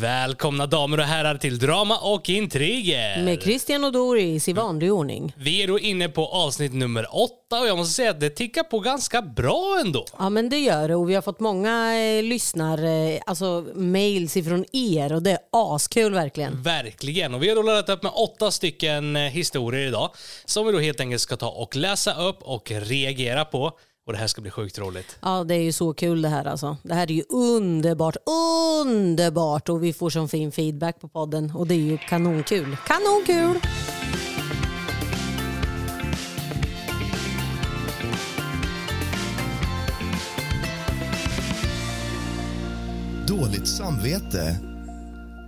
Välkomna damer och herrar till Drama och intriger. Med Christian och Doris i vanlig ordning. Vi är då inne på avsnitt nummer åtta och jag måste säga att det tickar på ganska bra ändå. Ja men det gör det och vi har fått många eh, lyssnar, eh, alltså mails ifrån er och det är askul verkligen. Verkligen. Och vi har då laddat upp med åtta stycken eh, historier idag som vi då helt enkelt ska ta och läsa upp och reagera på. Och det här ska bli sjukt roligt. Ja det är ju så kul det här alltså. Det här är ju underbart, underbart och vi får sån fin feedback på podden och det är ju kanonkul. Kanonkul! Dåligt samvete.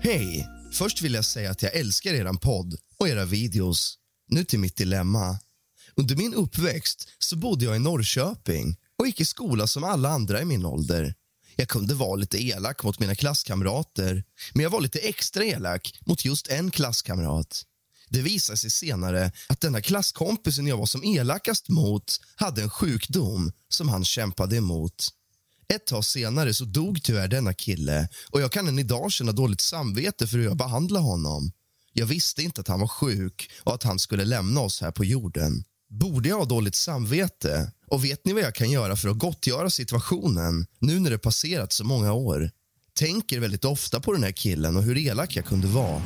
Hej! Först vill jag säga att jag älskar eran podd och era videos. Nu till mitt dilemma. Under min uppväxt så bodde jag i Norrköping och gick i skola som alla andra i min ålder. Jag kunde vara lite elak mot mina klasskamrater men jag var lite extra elak mot just en klasskamrat. Det visade sig senare att denna klasskompisen jag var som elakast mot hade en sjukdom som han kämpade emot. Ett tag senare så dog tyvärr denna kille och jag kan än idag känna dåligt samvete för hur jag behandlade honom. Jag visste inte att han var sjuk och att han skulle lämna oss här på jorden. Borde jag ha dåligt samvete? Och vet ni vad jag kan göra för att gottgöra situationen nu när det passerat så många år? Tänker väldigt ofta på den här killen och hur elak jag kunde vara.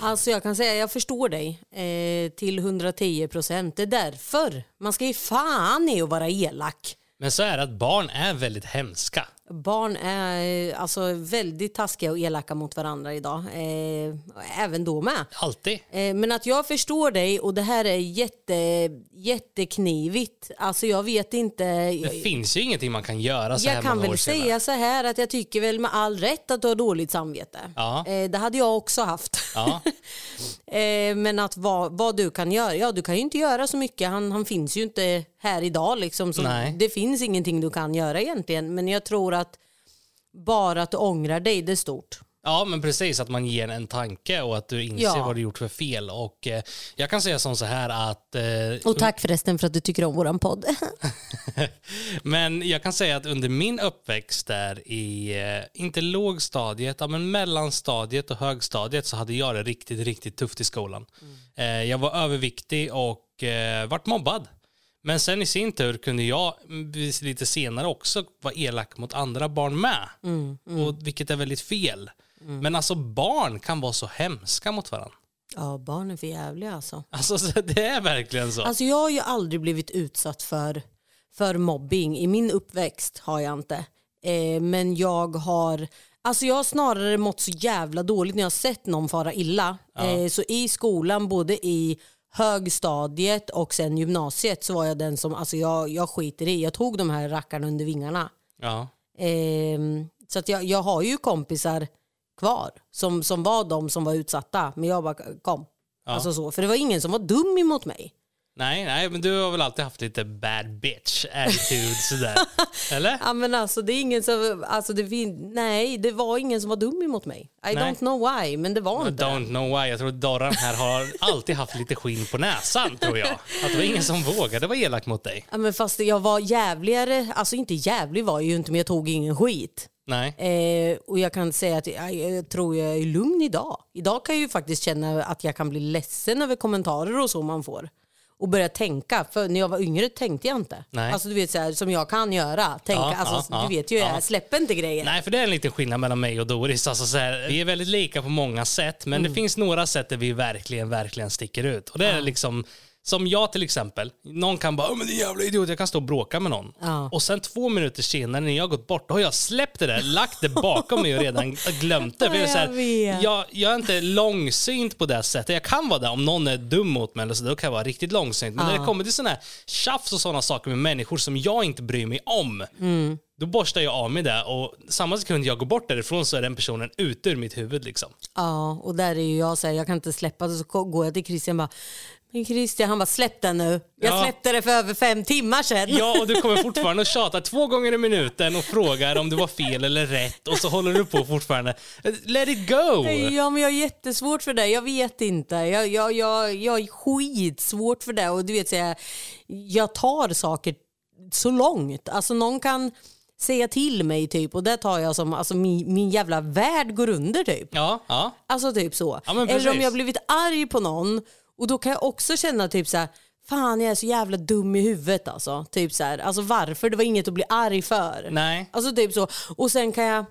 Alltså jag kan säga jag förstår dig eh, till 110 procent. Det är därför man ska ju fan i att vara elak. Men så är det att barn är väldigt hemska. Barn är eh, alltså väldigt taskiga och elaka mot varandra idag. Eh, även då med. Alltid. Eh, men att jag förstår dig och det här är jätte, jätteknivigt. Alltså jag vet inte. Det finns ju ingenting man kan göra så här Jag kan väl säga så här att jag tycker väl med all rätt att du har dåligt samvete. Ja. Det hade jag också haft. Ja. men att vad, vad du kan göra, ja du kan ju inte göra så mycket. Han, han finns ju inte här idag liksom. Det finns ingenting du kan göra egentligen. Men jag tror att bara att du ångrar dig, det är stort. Ja, men precis. Att man ger en tanke och att du inser Ja. vad du gjort för fel. Och eh, jag kan säga som så här att... Eh, Och tack förresten för att du tycker om våran podd. men jag kan säga att under min uppväxt där i, eh, inte lågstadiet, ja, men mellanstadiet och högstadiet så hade jag det riktigt, riktigt tufft i skolan. Eh, jag var överviktig och eh, vart mobbad. Men sen i sin tur kunde jag mm, lite senare också vara elak mot andra barn med. Och, vilket är väldigt fel. Men alltså barn kan vara så hemska mot varandra. ja, barn är för jävliga alltså. Alltså så det är verkligen så. Alltså jag har ju aldrig blivit utsatt för, för mobbing. I min uppväxt har jag inte. Eh, men jag har Alltså jag har snarare mått så jävla dåligt när jag har sett någon fara illa. Eh, så i skolan, både i högstadiet och sen gymnasiet så var jag den som, alltså jag, jag skiter i, jag tog de här rackarna under vingarna. Ja. Ehm, så att jag, jag har ju kompisar kvar som, som var de som var utsatta. Men jag bara kom. Alltså så, för det var ingen som var dum emot mig. Nej, nej, men du har väl alltid haft lite bad bitch attitude sådär. Eller? Ja men alltså det är ingen som, alltså det nej det var ingen som var dum emot mig. I Nej. don't know why men det var I inte don't know why. Jag tror att Dorran här har alltid haft lite skinn på näsan, tror jag. Att det var ingen som vågade vara elak mot dig. Ja, men fast jag var jävligare, alltså inte jävlig var jag ju inte men jag tog ingen skit. Nej. Eh, och jag kan säga att jag, jag tror jag är lugn idag. Idag kan jag ju faktiskt känna att jag kan bli ledsen över kommentarer och så man får. Och börja tänka, för när jag var yngre tänkte jag inte. Nej. Alltså du vet så här, som jag kan göra. Tänka, Ja, alltså, ja, du vet ju, ja. jag släpper inte grejer. Nej, för det är en liten skillnad mellan mig och Doris. Alltså så här, vi är väldigt lika på många sätt, men Mm. det finns några sätt där vi verkligen, verkligen sticker ut. Och det är liksom, som jag till exempel. Någon kan bara, "Åh, men din jävla idiot, jag kan stå och bråka med någon. Ja. Och sen två minuter senare när jag har gått bort, då har jag släppt det där, lagt det bakom mig och redan glömt det. För jag, är så här, jag, jag är inte långsynt på det sättet. Jag kan vara det om någon är dum mot mig, eller så, då kan jag vara riktigt långsynt. Men när det kommer till sådana här tjafs och sådana saker med människor som jag inte bryr mig om, Mm. då borstar jag av mig det och samma sekund jag går bort därifrån så är den personen ute ur mitt huvud. Liksom. Ja, och där är ju jag så här, jag kan inte släppa det. Så går jag till Christian och bara, men Christian, han bara släpp den nu. Jag Ja. släppte det för över fem timmar sedan. Ja, och du kommer fortfarande att tjata två gånger i minuten och frågar om det var fel eller rätt och så håller du på fortfarande. Let it go! Ja, men jag har jättesvårt för det. Jag vet inte. Jag, jag, jag, jag är skitsvårt för det. Och du vet, så jag, jag tar saker så långt. Alltså någon kan säga till mig typ och det tar jag som alltså min, min jävla värld går under typ. Ja, ja. Alltså typ så. Ja, Eller om jag blivit arg på någon och då kan jag också känna typ så här, fan jag är så jävla dum i huvudet alltså. Typ så här, alltså varför? Det var inget att bli arg för. Nej. Alltså typ så. Och sen kan jag,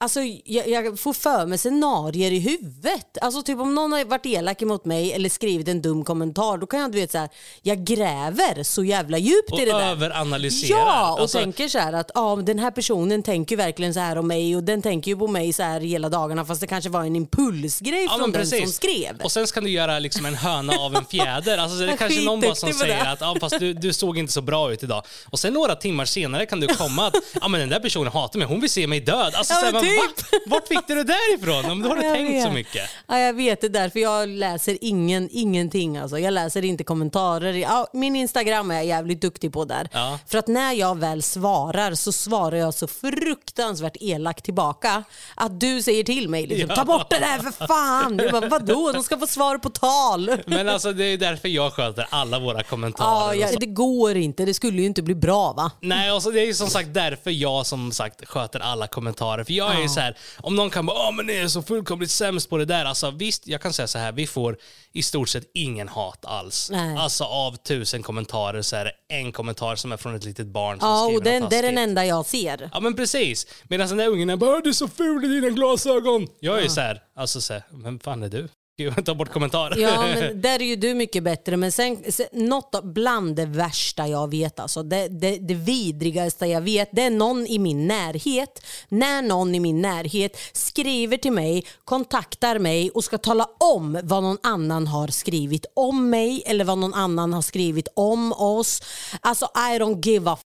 alltså jag, jag får för mig scenarier i huvudet. Alltså typ om någon har varit elak mot mig eller skrivit en dum kommentar, då kan jag du vet så här, jag gräver så jävla djupt Och i det där. överanalyserar. Ja, och Alltså, tänker så här att ja, den här personen tänker verkligen så här om mig och den tänker ju på mig så här hela dagarna fast det kanske var en impulsgrej Ja, från den som skrev. Och sen ska du göra liksom en höna av en fjäder. Alltså, det är kanske någon bara som säger det. att ja, fast du, du såg inte så bra ut idag. Och sen några timmar senare kan du komma att ja, men den där personen hatar mig, hon vill se mig död. Alltså, Ja, så men typ. va? Vart fick du det där ifrån? Om du har Jag tänkt så vet. mycket. Ja, jag vet det därför jag läser ingen, ingenting. Alltså. Jag läser inte kommentarer. Ja, min Instagram är jag jävligt duktig på där. Ja. För att när jag väl svarar så svarar jag så fruktansvärt elakt tillbaka att du säger till mig liksom, ta bort det där för fan. Jag bara, Vadå, de ska få svar på tal. Men alltså, det är därför jag sköter alla våra kommentarer. Ja, och så. det går inte. Det skulle ju inte bli bra va? Nej, alltså det är ju som sagt därför jag som sagt sköter alla kommentarer. För jag är ju så här, om någon kan bara “Åh men ni är så fullkomligt sämst på det där”. Alltså visst, jag kan säga så här, vi får i stort sett ingen hat alls. Nej. Alltså av tusen kommentarer så är det en kommentar som är från ett litet barn som Ja, skriver och den, något det är den taskigt. enda jag ser. Ja men precis. Medan den där ungen är bara “Du är så ful i dina glasögon”. Jag är ju så här, alltså så här, vem fan är du? Gud, Ta bort kommentarer. Ja, men där är ju du mycket bättre. Men sen, sen något bland det värsta jag vet, alltså, det, det, det vidrigaste jag vet, det är någon i min närhet. När någon i min närhet skriver till mig, kontaktar mig och ska tala om vad någon annan har skrivit om mig eller vad någon annan har skrivit om oss. Alltså I don't give a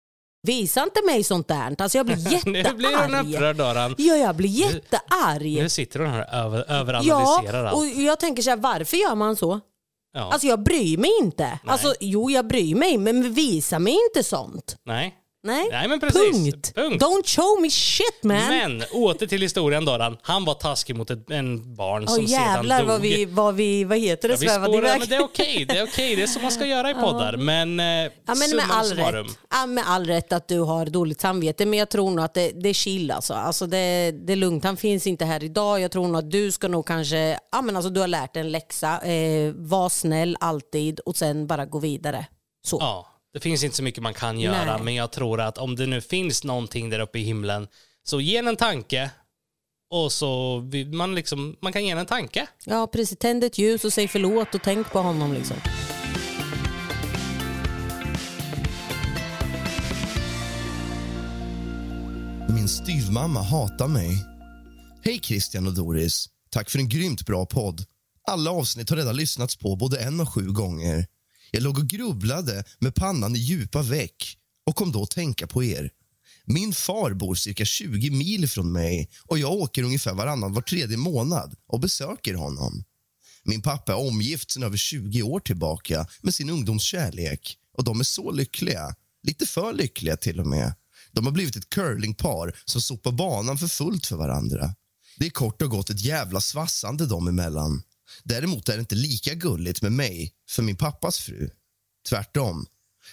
Visa inte mig sånt där. Alltså jag blir nu blir hon jättearg. upprörd Doran. Ja, jag blir jättearg. Nu sitter hon här och över, Ja, överanalyserar allt. och jag tänker så här, varför gör man så? Ja. Alltså jag bryr mig inte. Alltså, jo, jag bryr mig, men visa mig inte sånt. Nej. Nej, Nej, men precis. punkt. Punkt. Don't show me shit man. Men åter till historien Doran. Han var taskig mot ett, en barn som jävlar sedan dog. vad vi, vad vi, vad heter det, Ja, vi svävade spårar, iväg. men det är okej, det är okej. Det är så man ska göra i poddar. Men, eh, Ja, men med, all rätt, ja, med all rätt att du har dåligt samvete, men jag tror nog att det, det är chill alltså. alltså det, det är lugnt, han finns inte här idag. Jag tror nog att du ska nog kanske, ja men alltså du har lärt dig en läxa. Eh, var snäll alltid och sen bara gå vidare. Så. Ja, det finns inte så mycket man kan göra, Nej. men jag tror att om det nu finns någonting där uppe i himlen, så ge den en tanke. Och så man, liksom, man kan ge den en tanke. Ja, precis. Tänd ett ljus och säg förlåt och tänk på honom liksom. Min styvmamma hatar mig. Hej Christian och Doris. Tack för en grymt bra podd. Alla avsnitt har redan lyssnats på både en och sju gånger. Jag låg och grubblade med pannan i djupa veck och kom då att tänka på er. Min far bor cirka 20 mil från mig och jag åker ungefär varannan var tredje månad och besöker honom. Min pappa är omgift sedan över 20 år tillbaka med sin ungdomskärlek och de är så lyckliga. Lite för lyckliga till och med. De har blivit ett curlingpar som sopar banan för fullt för varandra. Det är kort och gott ett jävla svassande dem emellan. Däremot är det inte lika gulligt med mig för min pappas fru. Tvärtom.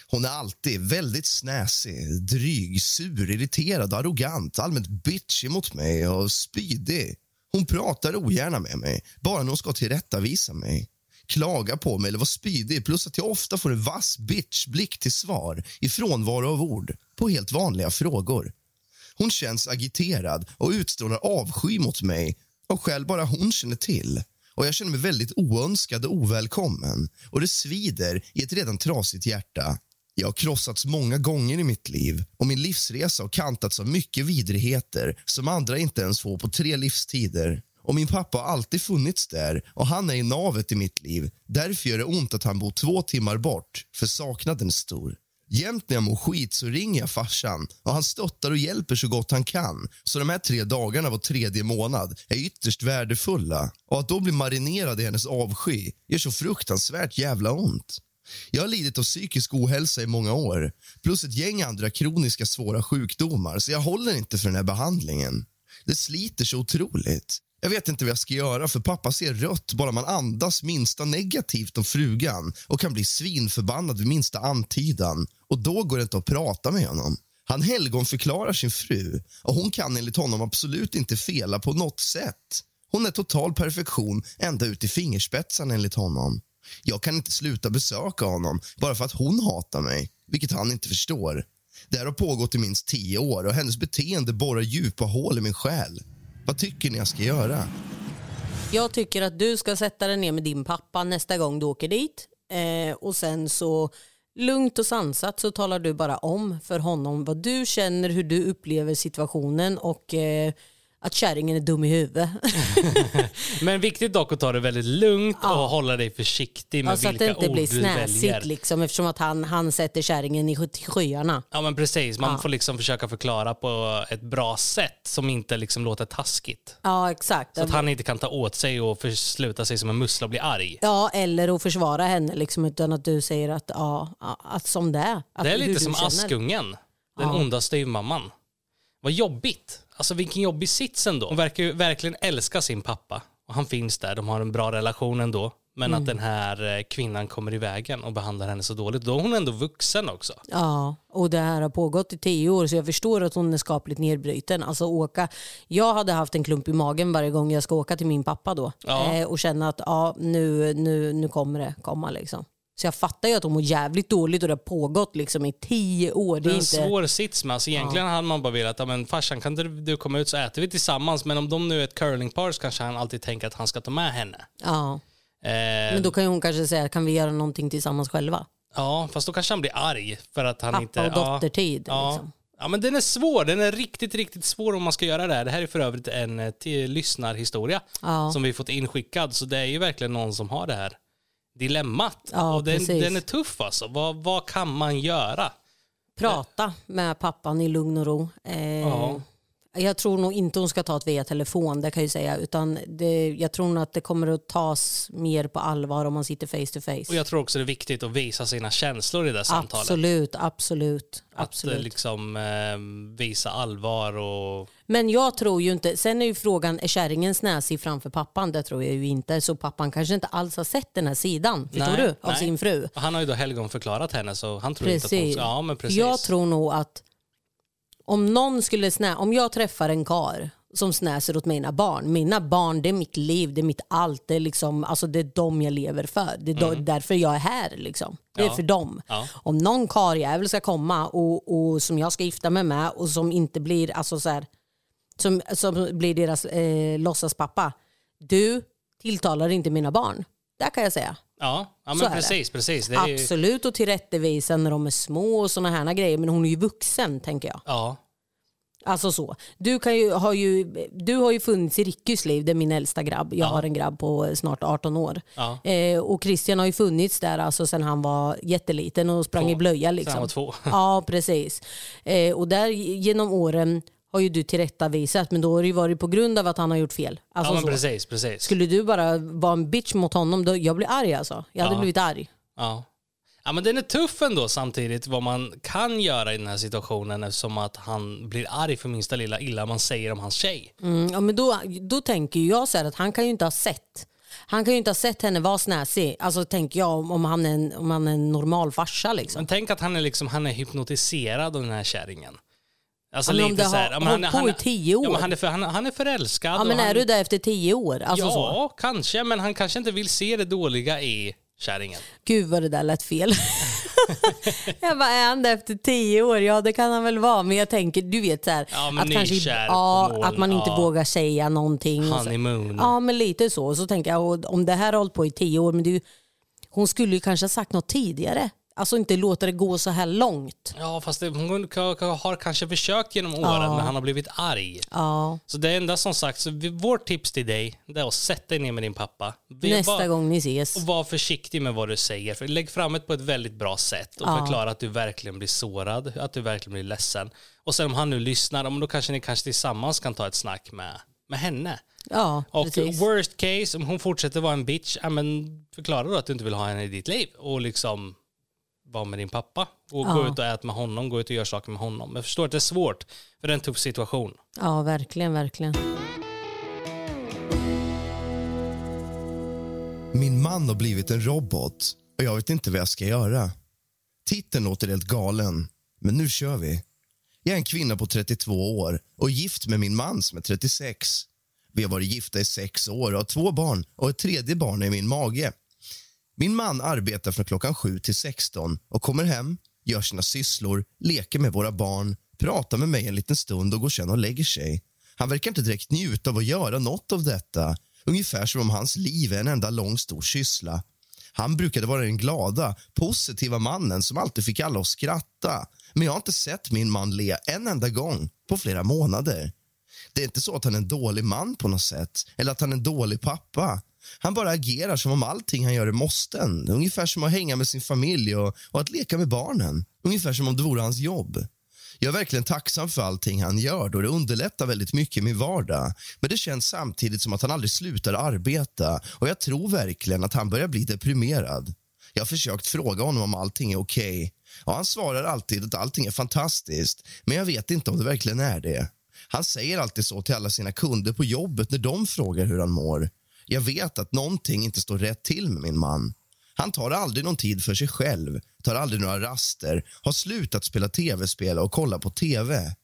Hon är alltid väldigt snäsig, dryg, sur, irriterad, arrogant, allmänt bitchig mot mig och spydig. Hon pratar ogärna med mig, bara när hon ska tillrättavisa mig. Klaga på mig eller vara spydig, plus att jag ofta får en vass bitchblick till svar i frånvaro av ord på helt vanliga frågor. Hon känns agiterad och utstrålar avsky mot mig och själv bara hon känner till. Och Jag känner mig väldigt oönskad och ovälkommen och det svider i ett redan trasigt hjärta. Jag har krossats många gånger i mitt liv och min livsresa har kantats av mycket vidrigheter som andra inte ens får på tre livstider. Och Min pappa har alltid funnits där och han är i navet i mitt liv. Därför gör det ont att han bor två timmar bort, för saknaden är stor. Jämt när jag mår skit så ringer jag farsan och han stöttar och hjälper så gott han kan. Så de här tre dagarna var tredje månad är ytterst värdefulla. Och att då bli marinerad i hennes avsky gör så fruktansvärt jävla ont. Jag har lidit av psykisk ohälsa i många år plus ett gäng andra kroniska svåra sjukdomar så jag håller inte för den här behandlingen. Det sliter så otroligt. Jag vet inte vad jag ska göra för pappa ser rött bara man andas minsta negativt om frugan och kan bli svinförbannad vid minsta antydan och då går det inte att prata med honom. Han helgonförklarar sin fru och hon kan enligt honom absolut inte fela på något sätt. Hon är total perfektion ända ut i fingerspetsarna enligt honom. Jag kan inte sluta besöka honom bara för att hon hatar mig, vilket han inte förstår. Det här har pågått i minst tio år och hennes beteende borrar djupa hål i min själ. Vad tycker ni jag ska göra? Jag tycker att du ska sätta dig ner med din pappa nästa gång du åker dit. Eh, och sen så lugnt och sansat så talar du bara om för honom vad du känner, hur du upplever situationen och eh, att kärringen är dum i huvudet. Men viktigt dock att ta det väldigt lugnt och hålla dig försiktig med Ja, så att vilka det inte ord blir du väljer. snäsigt liksom, eftersom att han, han sätter kärringen i skyarna. Ja men precis, man Ja. får liksom försöka förklara på ett bra sätt som inte liksom låter taskigt. Ja exakt. Så att han inte kan ta åt sig och försluta sig som en mussla och bli arg. Ja eller att försvara henne liksom, utan att du säger att, ja, att som det är. Att Det är lite du som. Askungen, den Ja. onda styvmamman. Vad jobbigt. Alltså vilken jobbig sits ändå. Hon verkar ju verkligen älska sin pappa. Och han finns där, de har en bra relation ändå. Men Mm. att den här eh, kvinnan kommer i vägen och behandlar henne så dåligt. Då är hon ändå vuxen också. Ja, och det här har pågått i tio år så jag förstår att hon är skapligt nedbruten. Alltså åka, jag hade haft en klump i magen varje gång jag ska åka till min pappa då. Ja. Eh, och känna att ja, nu, nu, nu kommer det komma liksom. Så jag fattar ju att hon mår jävligt dåligt och det har pågått liksom i tio år. Det är en inte... svår sits med. Alltså, egentligen hade man bara velat, ja, men farsan kan inte du komma ut så äter vi tillsammans. Men om de nu är ett curlingpar så kanske han alltid tänker att han ska ta med henne. Ja. Eh, Men då kan hon kanske säga, kan vi göra någonting tillsammans själva? Ja, fast då kanske han blir arg för att han Pappa inte... och ja. dottertid. Ja. Liksom. ja, men den är svår. Den är riktigt, riktigt svår om man ska göra det här. Det här är för övrigt en eh, lyssnarhistoria Ja. som vi fått inskickad. Så det är ju verkligen någon som har det här dilemmat. Ja, och den, den är tuff alltså. Vad, vad kan man göra? Prata med pappan i lugn och ro. Eh, Ja. Jag tror nog inte hon ska ta det via telefon, det kan jag säga. Utan det, jag tror nog att det kommer att tas mer på allvar om man sitter face to face. Och jag tror också det är viktigt att visa sina känslor i det samtalet. Absolut, absolut. Att eh, absolut. liksom eh, visa allvar och... Men jag tror ju inte, sen är ju frågan, är kärringen snäsig framför pappan? Det tror jag ju inte. Så pappan kanske inte alls har sett den här sidan, förstår Nej, du? Av nej. sin fru. och Han har ju då helgonförklarat henne så han tror inte att hon... Precis. Ja, men precis. Jag tror nog att om någon skulle snä, om jag träffar en kar som snäser åt mina barn. Mina barn det är mitt liv, det är mitt allt. Det är, liksom, alltså det är dem jag lever för. Det är då, därför jag är här. Liksom. Det är Mm. Ja. för dem. Ja. Om någon karljävel ska komma och, och som jag ska gifta mig med och som inte blir, alltså så här, som, som blir deras eh, låtsaspappa. Du tilltalar inte mina barn. Där kan jag säga. Ja, ja men precis, precis. Ju, Absolut och tillrättavisa när de är små och såna här grejer. Men hon är ju vuxen tänker jag. ja, Alltså så. Du, kan ju, har ju, du har ju funnits i Rickys liv, det är min äldsta grabb. Jag Ja. har en grabb på snart 18 år. ja. Eh, och Christian har ju funnits där alltså sen han var jätteliten och sprang Två. i blöja. Sen Liksom. han var två. Ja, precis. Eh, och där genom åren har ju du tillrättavisat, men då har det ju varit på grund av att han har gjort fel. Alltså ja, men så. precis, precis. Skulle du bara vara en bitch mot honom, då, jag blir arg alltså. Jag hade Ja. blivit arg. Ja. ja, men den är tuff ändå samtidigt vad man kan göra i den här situationen eftersom att han blir arg för minsta lilla illa man säger om hans tjej. Mm, ja, men då, då tänker jag så här att han kan ju inte ha sett han kan ju inte ha sett henne vara snäsig. Alltså tänker jag om, om, han, är en, om han är en normal farsa liksom. Men tänk att han är, liksom, han är hypnotiserad av den här kärringen. Alltså men om lite det så här, har hållit på i tio år. Ja, men han, är för, han, han är förälskad. Ja och men han, är du där efter tio år? Alltså ja, så. kanske, men han kanske inte vill se det dåliga i kärringen. Gud vad det där lät fel. jag bara, är han det efter tio år? Ja det kan han väl vara. Men jag tänker, du vet så här, Ja, att, kanske, ja, att man inte ja. vågar säga någonting. Honeymoon. Ja men lite så. Så tänker jag, om det här har hållit på i tio år, men ju, hon skulle ju kanske ha sagt något tidigare. Alltså inte låta det gå så här långt. Ja, fast det, hon har kanske försökt genom åren, men han har blivit arg. Ja, Så det enda som sagt, så vi, vårt tips till dig, det är att sätta dig ner med din pappa. Vi- nästa var, gång ni ses. Och var försiktig med vad du säger. För lägg fram det på ett väldigt bra sätt och Ja. förklara att du verkligen blir sårad, att du verkligen blir ledsen. Och sen om han nu lyssnar, ja, då kanske ni kanske tillsammans kan ta ett snack med, med henne. Ja, Och precis. worst case, om hon fortsätter vara en bitch, ja, men förklara då att du inte vill ha henne i ditt liv. Och liksom vara med din pappa. Och gå Ja. ut och äta med honom, gå ut och göra saker med honom. Jag förstår att det är svårt, för det är en tuff situation. Ja, verkligen, verkligen. Min man har blivit en robot och jag vet inte vad jag ska göra. Titeln låter helt galen, men nu kör vi. Jag är en kvinna på 32 år och gift med min man som är 36. Vi har varit gifta i sex år och har två barn och ett tredje barn är i min mage. Min man arbetar från klockan 7 till 16 och kommer hem, gör sina sysslor, leker med våra barn, pratar med mig en liten stund och går sen och lägger sig. Han verkar inte direkt njuta av att göra något av detta. Ungefär som om hans liv är en enda lång stor syssla. Han brukade vara den glada, positiva mannen som alltid fick alla att skratta. Men jag har inte sett min man le en enda gång på flera månader. Det är inte så att han är en dålig man på något sätt, eller att han är en dålig pappa. Han bara agerar som om allting han gör är måsten. Ungefär som att hänga med sin familj och, och att leka med barnen. Ungefär som om det vore hans jobb. Jag är verkligen tacksam för allting han gör då det underlättar väldigt mycket i min vardag. Men det känns samtidigt som att han aldrig slutar arbeta och jag tror verkligen att han börjar bli deprimerad. Jag har försökt fråga honom om allting är okej. Okay. Ja, han svarar alltid att allting är fantastiskt, men jag vet inte om det verkligen är det. Han säger alltid så till alla sina kunder på jobbet när de frågar hur han mår. Jag vet att någonting inte står rätt till med min man. Han tar aldrig någon tid för sig själv, tar aldrig några raster, har slutat spela tv-spel och kolla på tv.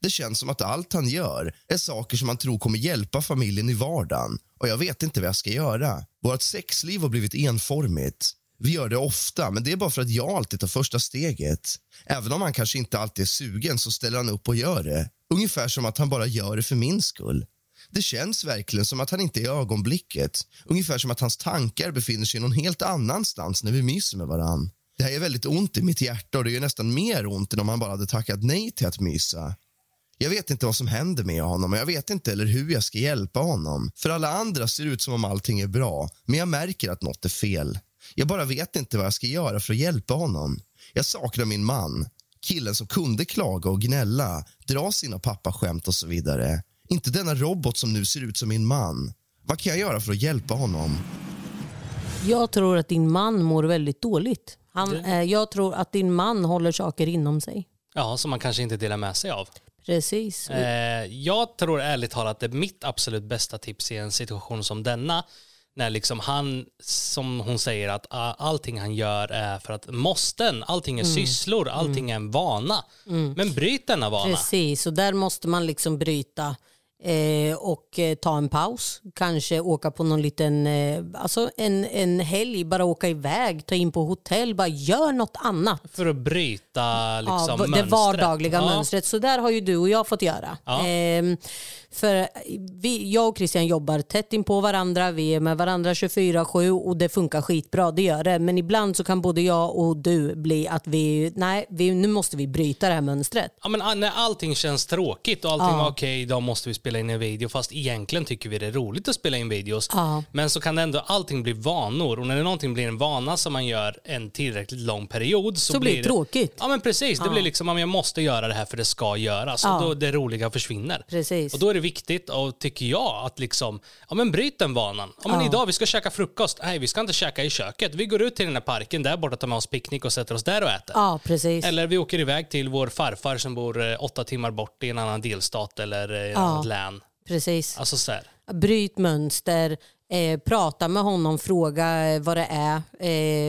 Det känns som att allt han gör är saker som han tror kommer hjälpa familjen i vardagen och jag vet inte vad jag ska göra. Vårt sexliv har blivit enformigt. Vi gör det ofta, men det är bara för att jag alltid tar första steget. Även om han kanske inte alltid är sugen så ställer han upp och gör det. Ungefär som att han bara gör det för min skull. Det känns verkligen som att han inte är i ögonblicket. Ungefär som att hans tankar befinner sig någon helt annanstans när vi myser med varann. Det här är väldigt ont i mitt hjärta och det är nästan mer ont än om han bara hade tackat nej till att mysa. Jag vet inte vad som händer med honom och jag vet inte eller hur jag ska hjälpa honom. För alla andra ser ut som om allting är bra, men jag märker att något är fel. Jag bara vet inte vad jag ska göra för att hjälpa honom. Jag saknar min man, killen som kunde klaga och gnälla, dra sina pappaskämt och så vidare. Inte denna robot som nu ser ut som min man. Vad kan jag göra för att hjälpa honom? Jag tror att din man mår väldigt dåligt. Han, eh, jag tror att din man håller saker inom sig. Ja, som man kanske inte delar med sig av. Precis. Eh, jag tror ärligt talat att mitt absolut bästa tips i en situation som denna när liksom han, som hon säger, att allting han gör är för att måsten, allting är mm. sysslor, allting mm. är en vana. Mm. Men bryt denna vana. Precis, och där måste man liksom bryta och eh, ta en paus. Kanske åka på någon liten, eh, alltså en, en helg, bara åka iväg, ta in på hotell, bara gör något annat. För att bryta liksom, ja, det mönstret. vardagliga ja. mönstret. Så där har ju du och jag fått göra. Ja. För vi, jag och Christian jobbar tätt in på varandra, vi är med varandra 24-7 och det funkar skitbra, det gör det. Men ibland så kan både jag och du bli att vi, nej, vi, nu måste vi bryta det här mönstret. Ja, men när allting känns tråkigt och allting ja. var okej, då måste vi spela in en video. Fast egentligen tycker vi det är roligt att spela in videos. Ja. Men så kan ändå allting bli vanor och när någonting blir en vana som man gör en tillräckligt lång period så, så blir det tråkigt. Ja men precis, det blir liksom, jag måste göra det här för det ska göras. Och då det roliga försvinner. Precis. Och då är det viktigt och tycker jag att liksom, ja men bryt den vanan. Ja men ja. idag vi ska käka frukost, nej vi ska inte käka i köket. Vi går ut till den här parken där borta, tar med oss picknick och sätter oss där och äter. Ja precis. Eller vi åker iväg till vår farfar som bor eh, åtta timmar bort i en annan delstat eller i ett ja. annat län. Precis. Alltså så här. Bryt mönster, Eh, prata med honom, fråga eh, vad det är.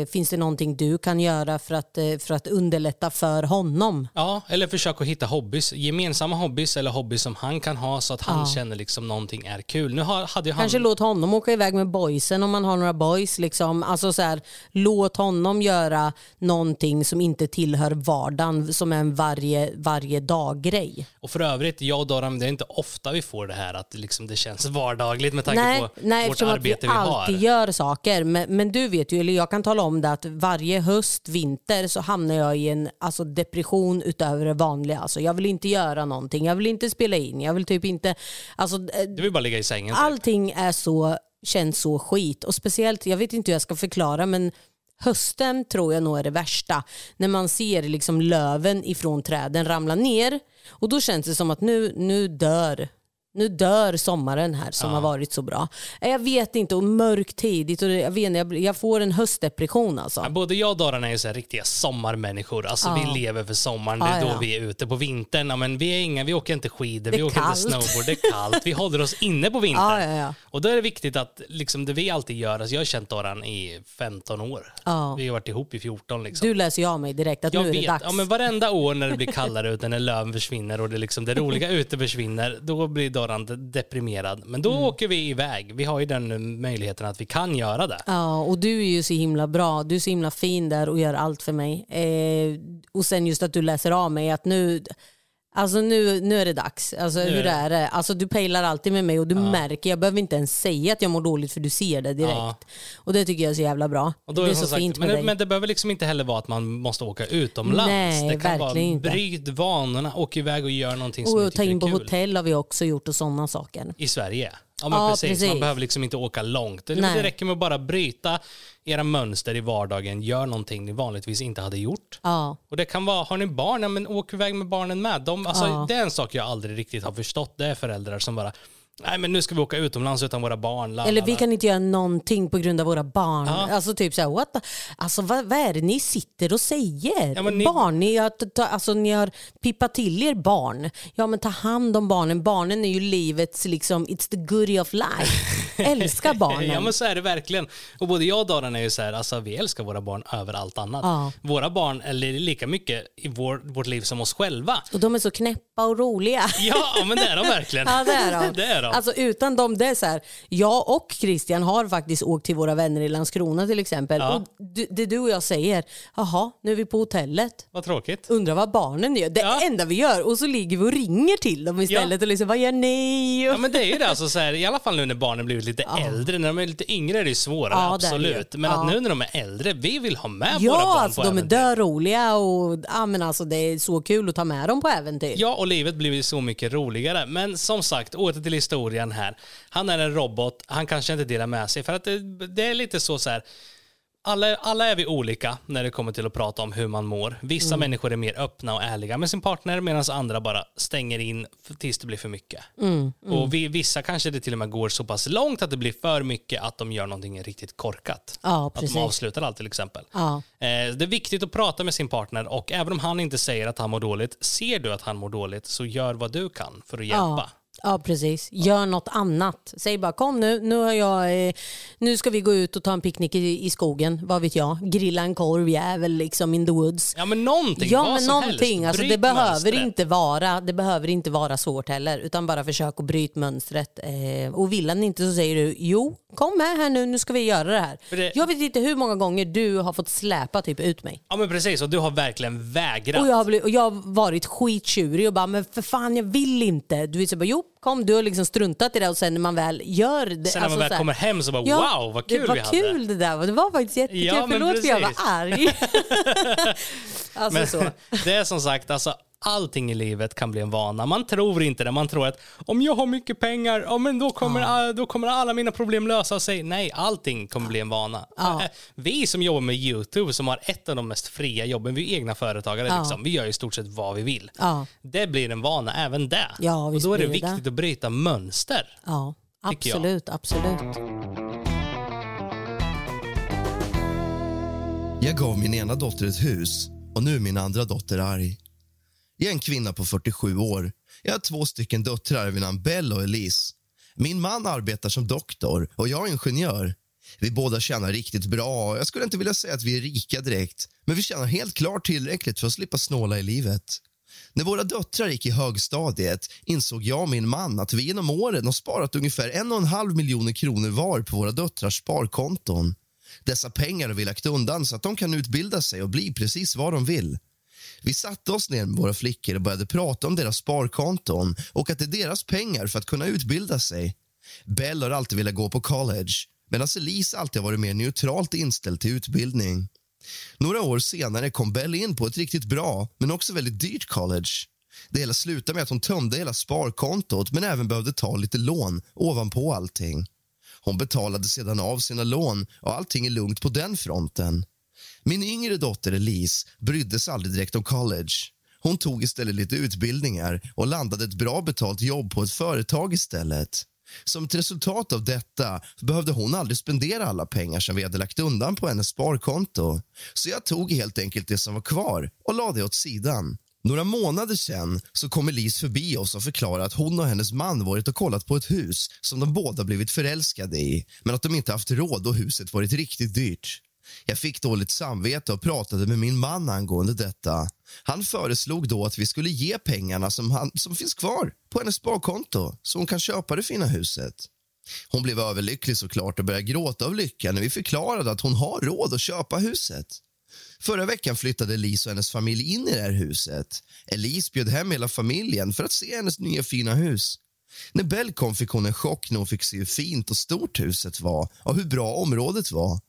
Eh, finns det någonting du kan göra för att, eh, för att underlätta för honom? Ja, eller försök att hitta hobbys. Gemensamma hobbys eller hobbys som han kan ha så att han ja. känner liksom någonting är kul. Nu har, hade han... Kanske låt honom åka iväg med boysen om man har några boys. Liksom. Alltså så här, låt honom göra någonting som inte tillhör vardagen, som är en varje, varje dag-grej. Och för övrigt, jag och Doran, det är inte ofta vi får det här att liksom det känns vardagligt med tanke nej, på nej, vårt arbete vi, har. alltid gör saker. Men, men, du vet ju, eller jag kan tala om det att varje höst, vinter så hamnar jag i en alltså, depression utöver det vanliga. Alltså, jag vill inte göra någonting, jag vill inte spela in, jag vill typ inte... Alltså, eh, du vill bara ligga i sängen? Typ. Allting är så, känns så skit. Och speciellt, jag vet inte hur jag ska förklara, men hösten tror jag nog är det värsta. När man ser liksom löven ifrån träden ramla ner och då känns det som att nu, nu dör Nu dör sommaren här som har varit så bra. Eh, Jag vet inte, och mörk tidigt och det- jag, vet, jag, jag får en höstdepression alltså. Ja, Både jag och Daran är ju så riktiga sommarmänniskor. Alltså Ja. vi lever för sommaren. Det är Ja, då ja. vi är ute på vintern. Ja, men vi är inga, vi åker inte skidor, Det vi åker kallt. inte snowboard. Det är kallt. Vi håller oss inne på vintern. Ja, ja, ja. Och då är det viktigt att liksom det vi alltid gör, alltså jag har känt Daran i 15 år. Ja. Vi har varit ihop i 14 liksom. Du läser ju av mig direkt att jag nu är det vet, dags. ja, men varenda år när det blir kallare ute, när löven försvinner och det, liksom, det roliga ute försvinner, då blir Daran de- deprimerad. Men då Mm. åker vi iväg. Vi har ju den möjligheten att vi kan göra det. Ja, och du är ju så himla bra. Du är så himla fin där och gör allt för mig. Eh, och sen just att du läser av mig att nu, alltså nu, nu är det dags. Alltså, är hur är det? Alltså, du pejlar alltid med mig och du märker, jag behöver inte ens säga att jag mår dåligt för du ser det direkt. Ja. Och det tycker jag är så jävla bra. Och det är så sagt, fint med men, dig. men det behöver liksom inte heller vara att man måste åka utomlands. Nej, det kan vara inte. bryt vanorna, åk iväg och gör någonting som du och ta tycker in på är kul. hotell har vi också gjort och sådana saker. I Sverige. Ja, men Ja, precis. precis. Man behöver liksom inte åka långt. Det, det räcker med att bara bryta era mönster i vardagen. Gör någonting ni vanligtvis inte hade gjort. Ja, Och det kan vara, har ni barn, ja, men åk iväg med barnen med. De, alltså. Det är en sak jag aldrig riktigt har förstått. Det är föräldrar som bara, nej men nu ska vi åka utomlands utan våra barn. la, Eller vi la." kan inte göra någonting på grund av våra barn. Ja. Alltså typ så här, what the, alltså vad, vad är det ni sitter och säger? Ja, ni- Barn, ni har, ta, alltså, ni har pippat till er barn. Ja men ta hand om barnen. Barnen är ju livets, liksom, it's the goodie of life. Älska barnen. Ja men så är det verkligen. Och både jag och Daran är ju så här, alltså vi älskar våra barn över allt annat. Ja. Våra barn är lika mycket i vår, vårt liv som oss själva. Och de är så knäppa och roliga. Ja men det är de verkligen. Ja det är de. det är de. Alltså utan dem, det är så här, jag och Christian har faktiskt åkt till våra vänner i Landskrona till exempel. Ja. Och du, det du och jag säger, jaha nu är vi på hotellet. Vad tråkigt. Undrar vad barnen gör. Det Ja. enda vi gör. Och så ligger vi och ringer till dem istället och liksom, vad gör ni? Ja men det är ju det, alltså, så här, i alla fall nu när barnen blivit lite äldre. När de är lite yngre är det ju svårare, Ja, är absolut. Men Ja. att nu när de är äldre, vi vill ha med våra Ja, barn alltså, på de är äventyr. dörroliga och ja, men alltså, det är så kul att ta med dem på äventyr. Ja, och livet blir ju så mycket roligare. Men som sagt, åter till historien här. Han är en robot, han kanske inte delar med sig. För att det, det är lite så så här. Alla, alla är vi olika när det kommer till att prata om hur man mår. Vissa Mm. människor är mer öppna och ärliga med sin partner medan andra bara stänger in tills det blir för mycket. Mm, Och vi, vissa kanske det till och med går så pass långt att det blir för mycket att de gör någonting riktigt korkat. Ja, Att de avslutar allt till exempel. Ja. Eh, Det är viktigt att prata med sin partner och även om han inte säger att han mår dåligt, ser du att han mår dåligt så gör vad du kan för att hjälpa. Ja. Ja precis, gör något annat. Säg bara kom nu, nu, har jag, eh, nu ska vi gå ut och ta en picknick i, i skogen, vad vet jag. Grilla en korv jävel liksom in the woods. Ja men någonting, Ja vad men som någonting, helst. alltså, det, behöver inte vara, det behöver inte vara svårt heller. Utan bara försök att bryta mönstret. Eh, och vill han inte så säger du jo, kom med här nu, nu ska vi göra det här. Det- Jag vet inte hur många gånger du har fått släpa typ ut mig. Ja men precis, och du har verkligen vägrat. Och jag, har blivit, och jag har varit skittjurig och bara, men för fan jag vill inte. Du vet så bara, jo kom du har liksom struntat i det och sen när man väl gör det. Sen när man alltså väl så här- kommer hem så bara wow vad kul det var vi kul hade. det där. Det var faktiskt jättekul. Ja, Förlåt för jag var arg. alltså Men så. det är som sagt, alltså, allting i livet kan bli en vana. Man tror inte det. Man tror att om jag har mycket pengar, ja, men då, kommer, all- då kommer alla mina problem lösa sig. Nej, allting kommer bli en vana. Ja. Eh, Vi som jobbar med YouTube, som har ett av de mest fria jobben, vi är egna företagare, Ja. liksom. vi gör i stort sett vad vi vill. Ja. Det blir en vana, även det. Ja, och då är det blir det viktigt att bryta mönster. Ja, absolut, absolut. Jag gav min ena dotter ett hus och nu är min andra dotter arg. Jag är en kvinna på 47 år. Jag har två stycken döttrar vid namn Bell och Elise. Min man arbetar som doktor och jag är ingenjör. Vi båda tjänar riktigt bra. Jag skulle inte vilja säga att vi är rika direkt men vi tjänar helt klart tillräckligt för att slippa snåla i livet. När våra döttrar gick i högstadiet insåg jag och min man att vi genom åren har sparat ungefär en och en halv miljoner kronor var på våra döttrars sparkonton. Dessa pengar har vi lagt undan så att de kan utbilda sig och bli precis vad de vill. Vi satte oss ner med våra flickor och började prata om deras sparkonton och att det är deras pengar för att kunna utbilda sig. Bell har alltid velat gå på college medan Elise alltså alltid har varit mer neutralt inställd till utbildning. Några år senare kom Bell in på ett riktigt bra, men också väldigt dyrt college. Det hela slutade med att hon tömde hela sparkontot men även behövde ta lite lån ovanpå allting. Hon betalade sedan av sina lån och allting är lugnt på den fronten. Min yngre dotter Elise brydde sig aldrig direkt om college. Hon tog istället lite utbildningar och landade ett bra betalt jobb på ett företag istället. Som ett resultat av detta behövde hon aldrig spendera alla pengar som vi hade lagt undan på hennes sparkonto. Så jag tog helt enkelt det som var kvar och lade det åt sidan. Några månader sen så kom Elise förbi oss och förklarade att hon och hennes man varit och kollat på ett hus som de båda blivit förälskade i men att de inte haft råd och huset varit riktigt dyrt. Jag fick dåligt samvete och pratade med min man angående detta. Han föreslog då att vi skulle ge pengarna som, han, som finns kvar på hennes sparkonto så hon kan köpa det fina huset. Hon blev överlycklig såklart och började gråta av lycka när vi förklarade att hon har råd att köpa huset. Förra veckan flyttade Elise och hennes familj in i det här huset. Elise bjöd hem hela familjen för att se hennes nya fina hus. När Bell kom fick hon en chock när hon fick se hur fint och stort huset var och hur bra området var.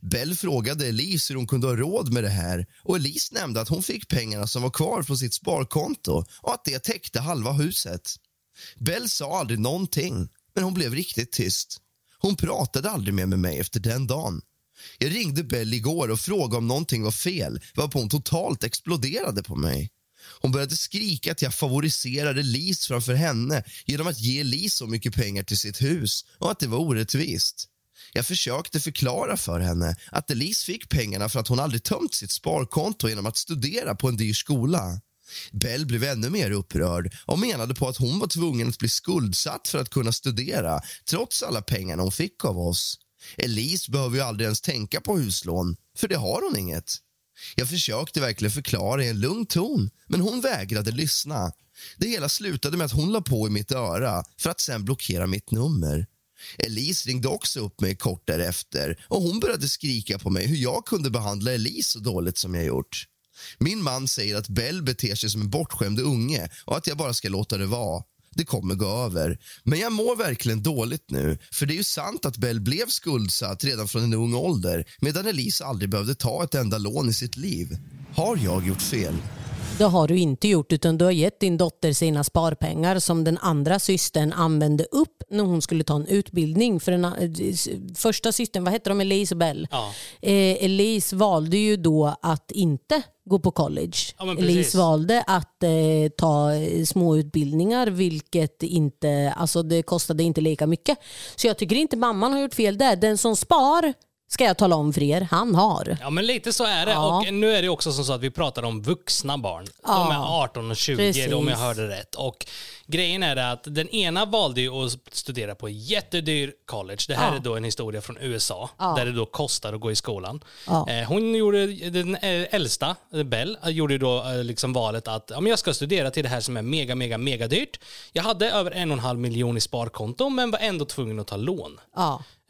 Bell frågade Elise hur hon kunde ha råd med det här och Elise nämnde att hon fick pengarna som var kvar på sitt sparkonto och att det täckte halva huset. Bell sa aldrig någonting, men hon blev riktigt tyst. Hon pratade aldrig mer med mig efter den dagen. Jag ringde Bell igår och frågade om någonting var fel varpå hon totalt exploderade på mig. Hon började skrika att jag favoriserade Elise framför henne genom att ge Elise så mycket pengar till sitt hus och att det var orättvist. Jag försökte förklara för henne att Elise fick pengarna för att hon aldrig tömt sitt sparkonto genom att studera på en dyr skola. Bell blev ännu mer upprörd och menade på att hon var tvungen att bli skuldsatt för att kunna studera trots alla pengarna hon fick av oss. Elise behöver ju aldrig ens tänka på huslån, för det har hon inget. Jag försökte verkligen förklara i en lugn ton, men hon vägrade lyssna. Det hela slutade med att hon la på i mitt öra för att sen blockera mitt nummer. Elise ringde också upp mig kort därefter och hon började skrika på mig hur jag kunde behandla Elise så dåligt som jag gjort. Min man säger att Bell beter sig som en bortskämd unge och att jag bara ska låta det vara. Det kommer gå över. Men jag mår verkligen dåligt nu. För det är ju sant att Bell blev skuldsatt redan från en ung ålder medan Elise aldrig behövde ta ett enda lån i sitt liv. Har jag gjort fel? Det har du inte gjort utan du har gett din dotter sina sparpengar som den andra systern använde upp när hon skulle ta en utbildning. För den första systern, vad hette de, Elise och Bell? Ja. Eh, Elise valde ju då att inte gå på college. Ja. Elise valde att eh, ta eh, små utbildningar vilket inte, alltså det kostade inte lika mycket. Så jag tycker inte mamman har gjort fel där. Den som spar ska jag tala om för er, han har. Ja men lite så är det. Ja. Och nu är det också som så att vi pratar om vuxna barn. De Ja. är 18 och 20 Precis. om jag hörde rätt. Och grejen är det att den ena valde ju att studera på jättedyr college. Det här Ja. är då en historia från USA där det då kostar att gå i skolan. Eh, Hon gjorde, den eh, äldsta, Bell, gjorde ju då eh, liksom valet att ja, men jag ska studera till det här som är mega, mega, mega dyrt. Jag hade över en och en halv miljon i sparkonto men var ändå tvungen att ta lån.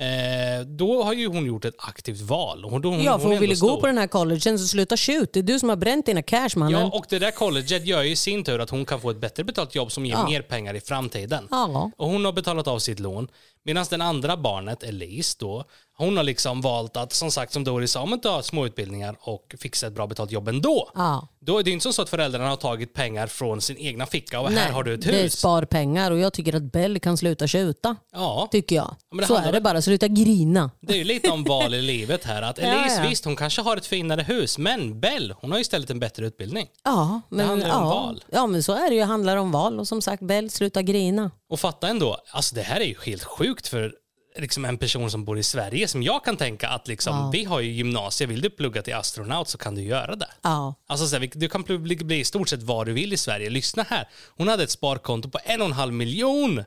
Eh, då har ju hon gjort ett aktivt val. Då, hon, Ja, hon för hon ändå ville gå på den här collegen så sluta tjut. Det är du som har bränt dina cash mannen. Ja, och det där colleget gör ju i sin tur att hon kan få ett bättre betalt jobb som ger Ja. mer pengar i framtiden. Ja. Och hon har betalat av sitt lån. Medan den andra barnet, Elise, då, hon har liksom valt att, som sagt, som Doris sa, men ta små utbildningar och fixa ett bra betalt jobb ändå. Ja. Då är det inte som så att föräldrarna har tagit pengar från sin egna ficka och här har du ett det är hus. sparpengar och jag tycker att Bell kan sluta tjuta. Ja, Tycker jag. det så handlar är det bara, sluta grina. det är ju lite om val i livet här. Att Ja, Elise, ja. visst, hon kanske har ett finare hus, men Bell, hon har ju istället en bättre utbildning. Ja, men, handlar ju om ja. val. ja, men så är det ju. Det handlar om val. Och som sagt, Bell, sluta grina. Och fatta ändå, alltså det här är ju helt sjukt för liksom en person som bor i Sverige som jag kan tänka att liksom, vi har ju gymnasiet, vill du plugga till astronaut så kan du göra det. Ja. Alltså så här, du kan bli, bli i stort sett vad du vill i Sverige. Lyssna här, hon hade ett sparkonto på en och en halv miljon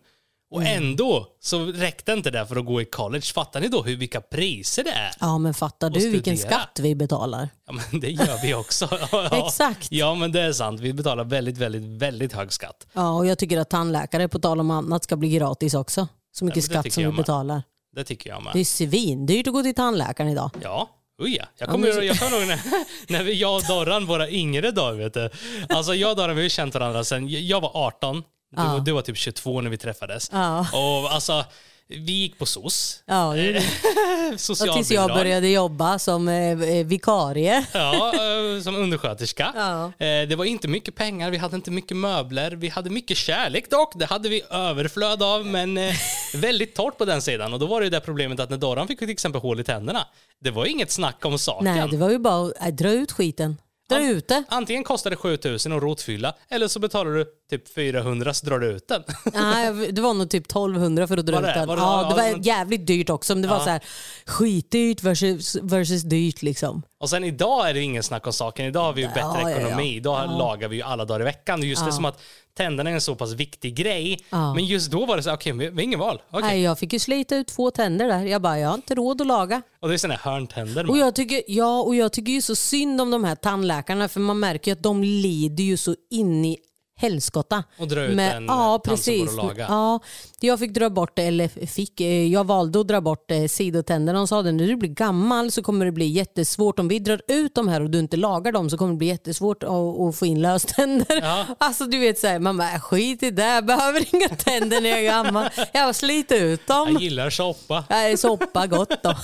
och Mm. ändå så räckte inte det för att gå i college. Fattar ni då hur, vilka priser det är? ja, men fattar du vilken skatt vi betalar? Ja, men det gör vi också. Ja. Exakt. Ja, men det är sant. Vi betalar väldigt, väldigt, väldigt hög skatt. Ja, och jag tycker att tandläkare, på tal om annat, ska bli gratis också. Så mycket men det skatt som vi betalar. Det tycker jag med. Det är svindyrt att gå till tandläkaren idag. Ja, oj ja. Jag kommer, men- jag kommer ihåg när, när vi, jag och Dorran, våra yngre dagar, vet du. Alltså jag och Dorran, vi har känt varandra sen, jag var 18, du, Ja. du var typ 22 när vi träffades. Ja. Och alltså, vi gick på SOS. Ja. Och tills jag började jobba som eh, eh, vikarie. Ja, eh, som undersköterska. Ja. Det var inte mycket pengar, vi hade inte mycket möbler, vi hade mycket kärlek dock. Det hade vi överflöd av, men väldigt torrt på den sidan. Och då var det ju det problemet att när Dorran fick till exempel hål i tänderna, det var inget snack om saken. Nej, det var ju bara att dra ut skiten. Dra ut det. Antingen kostar det 7000 och rotfylla eller så betalar du typ 400 så drar du ut den. Nej, det var nog typ 1200 för att dra Var ut det? den. Var det- ja, det var jävligt dyrt också. Men det var Ja. så här skitdyrt versus, versus dyrt liksom. Och sen idag är det ingen snack om saken. Idag har vi ju bättre Ja, ekonomi. Idag lagar vi ju alla dagar i veckan. Just det som att tänderna är en så pass viktig grej. Men just då var det så här, okej, vi vi har ingen val. Okej. Nej, jag fick ju slita ut två tänder där. Jag bara, jag har inte råd att laga. Och det är sådana här hörntänder. Och jag, tycker, ja, och jag tycker ju så synd om de här tandläkarna för man märker ju att de lider ju så in i helskotta. Och dra ut med, en ja, tand som går precis. att laga. Ja, jag fick dra bort, eller fick, eh, jag valde att dra bort eh, sidotänderna. De sa det, när du blir gammal så kommer det bli jättesvårt. Om vi drar ut de här och du inte lagar dem så kommer det bli jättesvårt att, att få in löständer. Ja. Alltså du vet såhär, man bara skit i det, jag behöver inga tänder när jag är gammal. Jag bara slita ut dem. Jag gillar soppa. Nej, soppa gott då.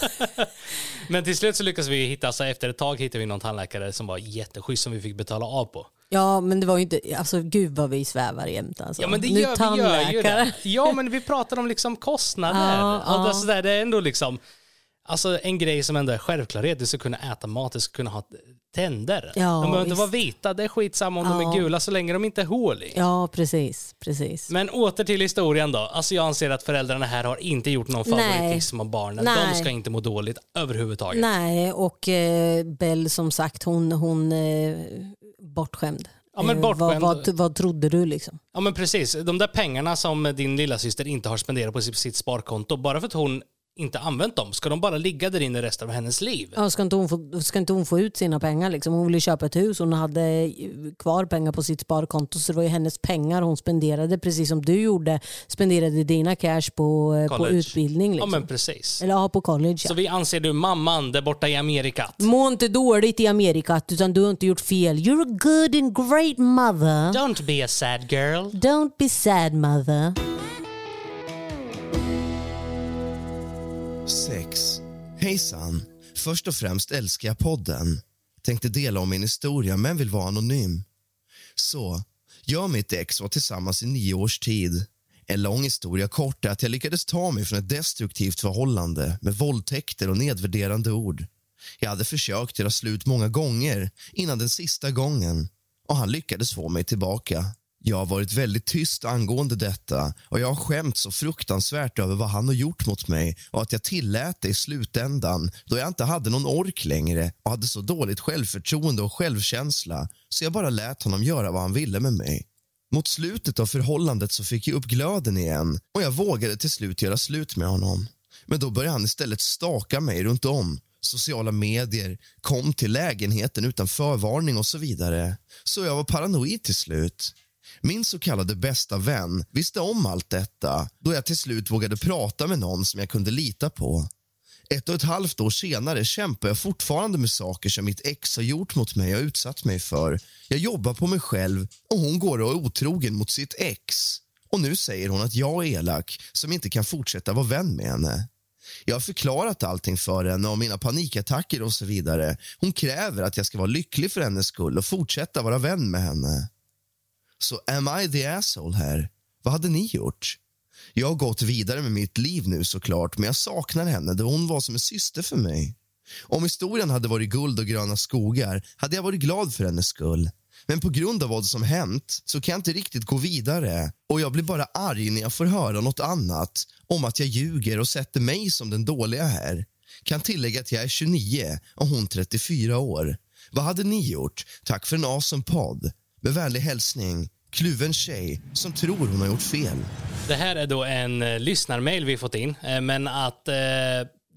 Men till slut så lyckades vi hitta, så efter ett tag hittade vi någon tandläkare som var jätteschysst som vi fick betala av på. Ja men det var ju inte, alltså gud vad vi svävar jämt alltså. Ja men det Nu gör, vi gör ju tandläkare. det. Ja men vi pratar om liksom kostnader. Ja, och ja. Alltså det är ändå liksom, alltså en grej som ändå är självklarhet. Du ska kunna äta mat, du ska kunna ha tänder. Ja, de behöver inte vara vita, det är skitsamma om de Ja. är gula så länge de inte är hål i. Ja precis, precis. Men åter till historien då. Alltså jag anser att föräldrarna här har inte gjort någon favoritism av barnen. De Nej. ska inte må dåligt överhuvudtaget. Nej och eh, Bell som sagt hon, hon eh, bortskämd. Ja, men Eh, bortskämd. Vad, vad, vad trodde du liksom? Ja men precis, de där pengarna som din lilla syster inte har spenderat på sitt sparkonto, bara för att hon inte använt dem, ska de bara ligga där inne resten av hennes liv? Ja, ska, inte hon få, ska inte hon få ut sina pengar? Liksom? Hon ville köpa ett hus, hon hade kvar pengar på sitt sparkonto så det var ju hennes pengar hon spenderade precis som du gjorde. Spenderade dina cash på, eh, på utbildning. Ja Liksom. men precis. Eller ja, på college. Så Ja. vi anser du mamman där borta i Amerika. Må inte dåligt i Amerika utan du har inte gjort fel. You're a good and great mother. Don't be a sad girl. Don't be sad mother. Hejsan! Först och främst älskar jag podden. Tänkte dela om min historia, men vill vara anonym. Så, jag och mitt ex var tillsammans i nio års tid. En lång historia kort är att jag lyckades ta mig från ett destruktivt förhållande med våldtäkter och nedvärderande ord. Jag hade försökt göra slut många gånger innan den sista gången och han lyckades få mig tillbaka. Jag har varit väldigt tyst angående detta och jag har skämt så fruktansvärt över vad han har gjort mot mig och att jag tillät det i slutändan då jag inte hade någon ork längre och hade så dåligt självförtroende och självkänsla så jag bara lät honom göra vad han ville med mig. Mot slutet av förhållandet så fick jag upp glöden igen och jag vågade till slut göra slut med honom. Men då började han istället staka mig runt om. Sociala medier, kom till lägenheten utan förvarning och så vidare. Så jag var paranoid till slut. Min så kallade bästa vän visste om allt detta då jag till slut vågade prata med någon som jag kunde lita på. Ett och ett halvt år senare kämpar jag fortfarande med saker som mitt ex har gjort mot mig och utsatt mig för. Jag jobbar på mig själv och hon går och är otrogen mot sitt ex. Och nu säger hon att jag är elak som inte kan fortsätta vara vän med henne. Jag har förklarat allting för henne om mina panikattacker och så vidare. Hon kräver att jag ska vara lycklig för hennes skull och fortsätta vara vän med henne. Så am I the asshole här? Vad hade ni gjort? Jag har gått vidare med mitt liv nu såklart, men jag saknar henne då hon var som en syster för mig. Om historien hade varit guld och gröna skogar hade jag varit glad för hennes skull. Men på grund av vad som hänt så kan jag inte riktigt gå vidare och jag blir bara arg när jag får höra något annat om att jag ljuger och sätter mig som den dåliga här. Kan tillägga att jag är 29 och hon 34 år. Vad hade ni gjort? Tack för en awesome podd. Med vänlig hälsning, kluven tjej som tror hon har gjort fel. Det här är då en eh, lyssnarmail vi fått in, eh, men att eh,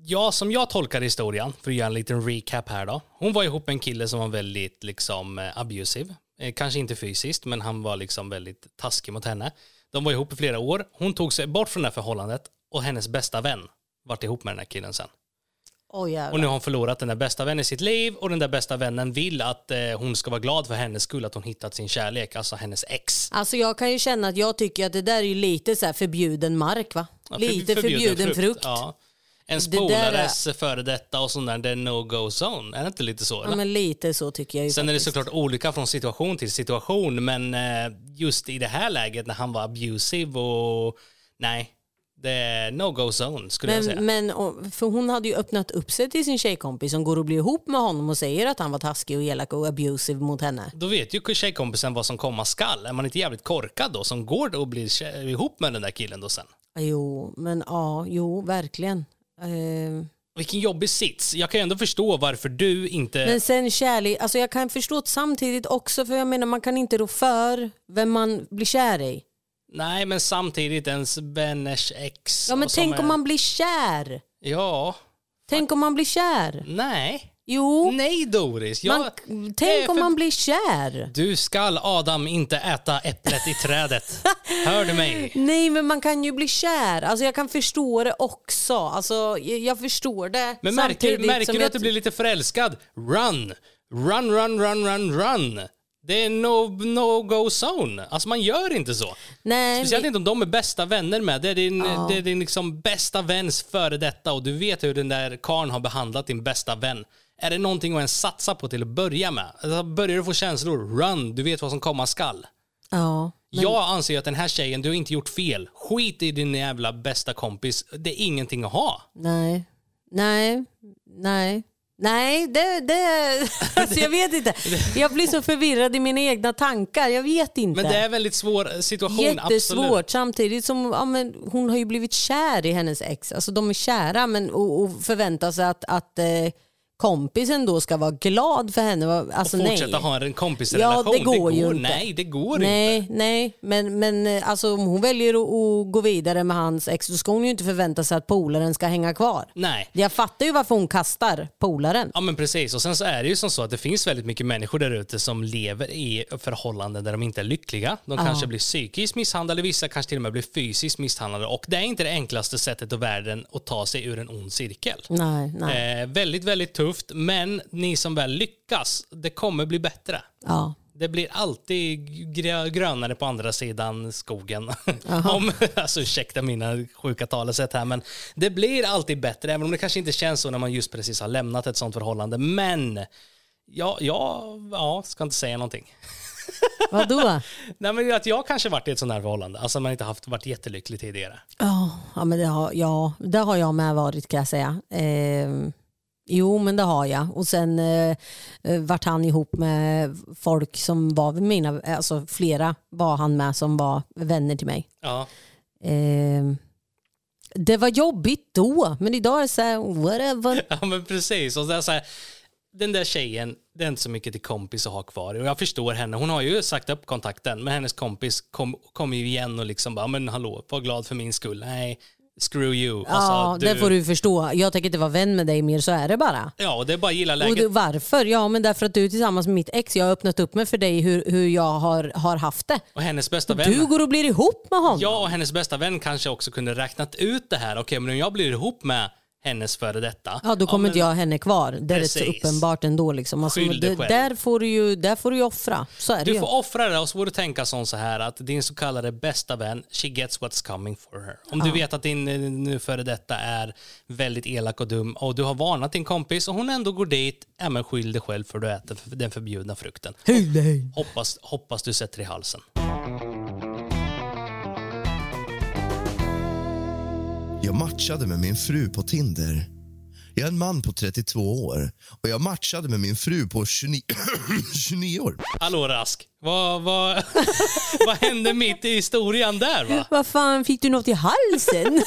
ja, som jag tolkar historien, för att göra en liten recap här då. Hon var ihop med en kille som var väldigt liksom eh, abusive. Eh, kanske inte fysiskt, men han var liksom väldigt taskig mot henne. De var ihop i flera år. Hon tog sig bort från det här förhållandet och hennes bästa vän vart ihop med den här killen sen. Oh. Och nu har hon förlorat den där bästa vännen i sitt liv och den där bästa vännen vill att eh, hon ska vara glad för hennes skull att hon hittat sin kärlek, alltså hennes ex. Alltså jag kan ju känna att jag tycker att det där är ju lite så här förbjuden mark va? Ja, för- lite förbjuden, frukt. Ja. Ja. En Det där polares före detta och sån där, det är no-go zone. Är det inte lite så? eller? men lite så tycker jag ju Sen är det faktiskt. såklart olika från situation till situation, men eh, just i det här läget när han var abusive och nej, Det är no-go zone skulle jag säga. Men, men, för hon hade ju öppnat upp sig till sin tjejkompis som går och blir ihop med honom och säger att han var taskig och elak och abusive mot henne. Då vet ju tjejkompisen vad som komma skall. Är man inte jävligt korkad då som går och blir ihop med den där killen då sen? Jo, men ja, jo, verkligen. Eh, Vilken jobbig sits. Jag kan ju ändå förstå varför du inte... Men sen kärlek, alltså jag kan förstå det samtidigt också för jag menar man kan inte rå för vem man blir kär i. Nej, men samtidigt ens vänners ex. Ja men tänk är- om man blir kär. Ja, Tänk om man blir kär. nej. Jo, Nej Doris. Jag... man, tänk om för- man blir kär. Du skall Adam inte äta äpplet i trädet. Hör du mig? Nej men man kan ju bli kär. Alltså jag kan förstå det också. Alltså jag, jag förstår det. Men märker, märker du jag att du blir lite förälskad? Run! Run, run, run, run, run! Det är no, no go zone. Alltså man gör inte så. Nej, Speciellt vi- inte om de är bästa vänner med. Det är din, det är din liksom bästa väns före detta och du vet hur den där karln har behandlat din bästa vän. Är det någonting att ens satsa på till att börja med? Alltså, börjar du få känslor, run, du vet vad som komma skall. ja. Jag anser att den här tjejen, du har inte gjort fel. Skit i din jävla bästa kompis. Det är ingenting att ha. Nej, nej, nej. Nej, det, det, alltså jag vet inte. Jag blir så förvirrad i mina egna tankar. Jag vet inte. Men det är en väldigt svår situation, Jättesvårt absolut. samtidigt som ja, men hon har ju blivit kär i hennes ex. Alltså de är kära men, och, och förväntar sig att, att eh, kompisen då ska vara glad för henne. Alltså, och fortsätta nej. ha en kompisrelation. Ja, det går ju inte. Nej, det går Nej, inte. nej, men, men eh, alltså, om hon väljer att, gå vidare med hans ex då ska hon ju inte förvänta sig att polaren ska hänga kvar. Nej. Jag fattar ju varför hon kastar polaren. Ja men precis, och sen så är det ju som så att det finns väldigt mycket människor där ute som lever i förhållanden där de inte är lyckliga. De kanske blir psykiskt misshandlade, vissa kanske till och med blir fysiskt misshandlade och det är inte det enklaste sättet i världen att ta sig ur en ond cirkel. Nej, nej. Eh, väldigt, väldigt tufft, men ni som väl lyckas, det kommer bli bättre. Ja. Det blir alltid grö- grönare på andra sidan skogen. om, alltså, ursäkta mina sjuka talesätt här, men det blir alltid bättre, även om det kanske inte känns så när man just precis har lämnat ett sånt förhållande. Men ja, ja, ja ska inte säga någonting. Vadå? Nej, men att jag kanske varit i ett sånt här förhållande, alltså man inte haft varit jättelycklig tidigare. Ja, ja, men det har, ja, det har jag med varit kan jag säga. Eh, jo, men det har jag. Och sen eh, eh, vart han ihop med folk som var mina, alltså flera var han med som var vänner till mig. Ja. Eh, det var jobbigt då, men idag är det så här, whatever. Ja men precis. Och så här, den där tjejen, det är inte så mycket till kompis att ha kvar. Och jag förstår henne. Hon har ju sagt upp kontakten. Men hennes kompis kom, kom ju igen och liksom bara, men hallå, var glad för min skull. Nej, screw you. Ja, Alltså, det får du förstå. Jag tänker inte vara vän med dig mer, så är det bara. Ja, och det är bara att gilla Och läget. du, varför? Ja, men därför att du tillsammans med mitt ex. Jag har öppnat upp mig för dig hur, hur jag har, har haft det. Och hennes bästa vän. Du går och blir ihop med honom. Ja, och hennes bästa vän kanske också kunde räknat ut det här. Okej, men om jag blir ihop med hennes före detta. Ja, då kommer men- inte jag ha henne kvar. Det är rätt så uppenbart ändå. Liksom. Alltså, det, där, får du ju, där får du ju offra. Så är det Du ju. får offra det och så får du tänka sån så här att din så kallade bästa vän, she gets what's coming for her. Om du vet att din eh, nu före detta är väldigt elak och dum och du har varnat din kompis och hon ändå går dit, ja men skyll dig själv för du äter den förbjudna frukten. Hoppas, hoppas du sätter i halsen. Jag matchade med min fru på Tinder. Jag är en man på 32 år och jag matchade med min fru på 29, 29 år. Hallå Rask, vad, vad, vad hände mitt i historien där va? Vad fan, fick du något i halsen?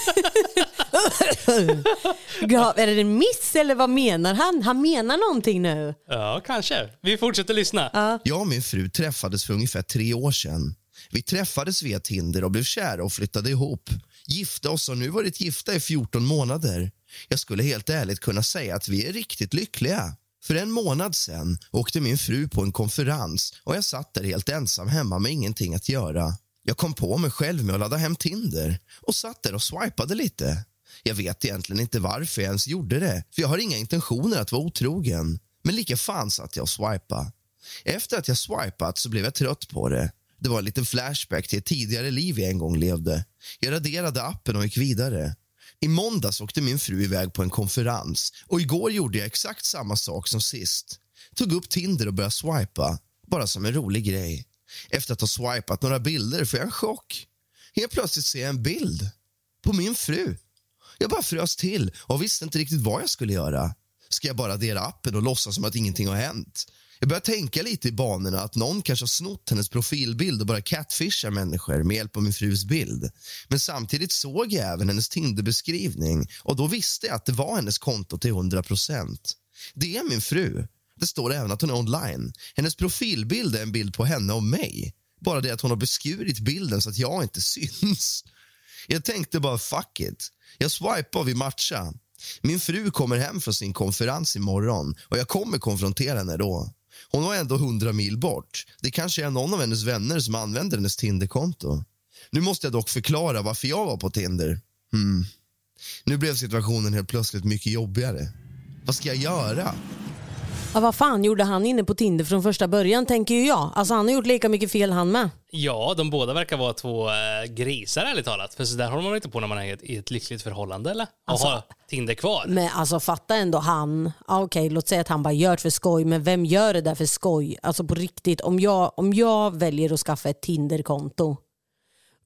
ja, är det en miss eller vad menar han? Han menar någonting nu. Ja, kanske. Vi fortsätter lyssna. Jag och min fru träffades för ungefär tre år sedan. Vi träffades via Tinder och blev kära och flyttade ihop. Gifta oss och nu varit gifta i 14 månader. Jag skulle helt ärligt kunna säga att vi är riktigt lyckliga. För en månad sen åkte min fru på en konferens och jag satt där helt ensam hemma med ingenting att göra. Jag kom på mig själv med att ladda hem Tinder och satt där och swipade lite. Jag vet egentligen inte varför jag ens gjorde det, för jag har inga intentioner att vara otrogen. Men lika fan satt jag och swipade. Efter att jag swipat så blev jag trött på det. Det var en liten flashback till ett tidigare liv jag en gång levde. Jag raderade appen och gick vidare. I måndags åkte min fru iväg på en konferens och igår gjorde jag exakt samma sak som sist. Tog upp Tinder och började swipa, bara som en rolig grej. Efter att ha swipat några bilder får jag en chock. Helt plötsligt ser jag en bild. På min fru. Jag bara frös till och visste inte riktigt vad jag skulle göra. Ska jag bara dela appen och låtsas som att ingenting har hänt? Jag började tänka lite i banorna att någon kanske har snott hennes profilbild och bara catfishar människor med hjälp av min frus bild. Men samtidigt såg jag även hennes Tinderbeskrivning och då visste jag att det var hennes konto till 100% Det är min fru. Det står även att hon är online. Hennes profilbild är en bild på henne och mig. Bara det att hon har beskurit bilden så att jag inte syns. Jag tänkte bara fuck it. Jag swipar och vi matchar. Min fru kommer hem från sin konferens imorgon och jag kommer konfrontera henne då. Hon var ändå hundra mil bort. Det kanske är någon av hennes vänner som använder hennes Tinderkonto. Nu måste jag dock förklara varför jag var på Tinder. Hmm. Nu blev situationen helt plötsligt mycket jobbigare. Vad ska jag göra? Ja, vad fan gjorde han inne på Tinder från första början tänker ju jag. Alltså han har gjort lika mycket fel han med. Ja, de båda verkar vara två äh, grisar ärligt talat. För så där håller man inte på när man är i ett, i ett lyckligt förhållande eller? Och Alltså- har Tinder kvar. Men alltså fatta ändå han, okej låt säga att han bara gör det för skoj, men vem gör det där för skoj? Alltså på riktigt, om jag, om jag väljer att skaffa ett Tinder-konto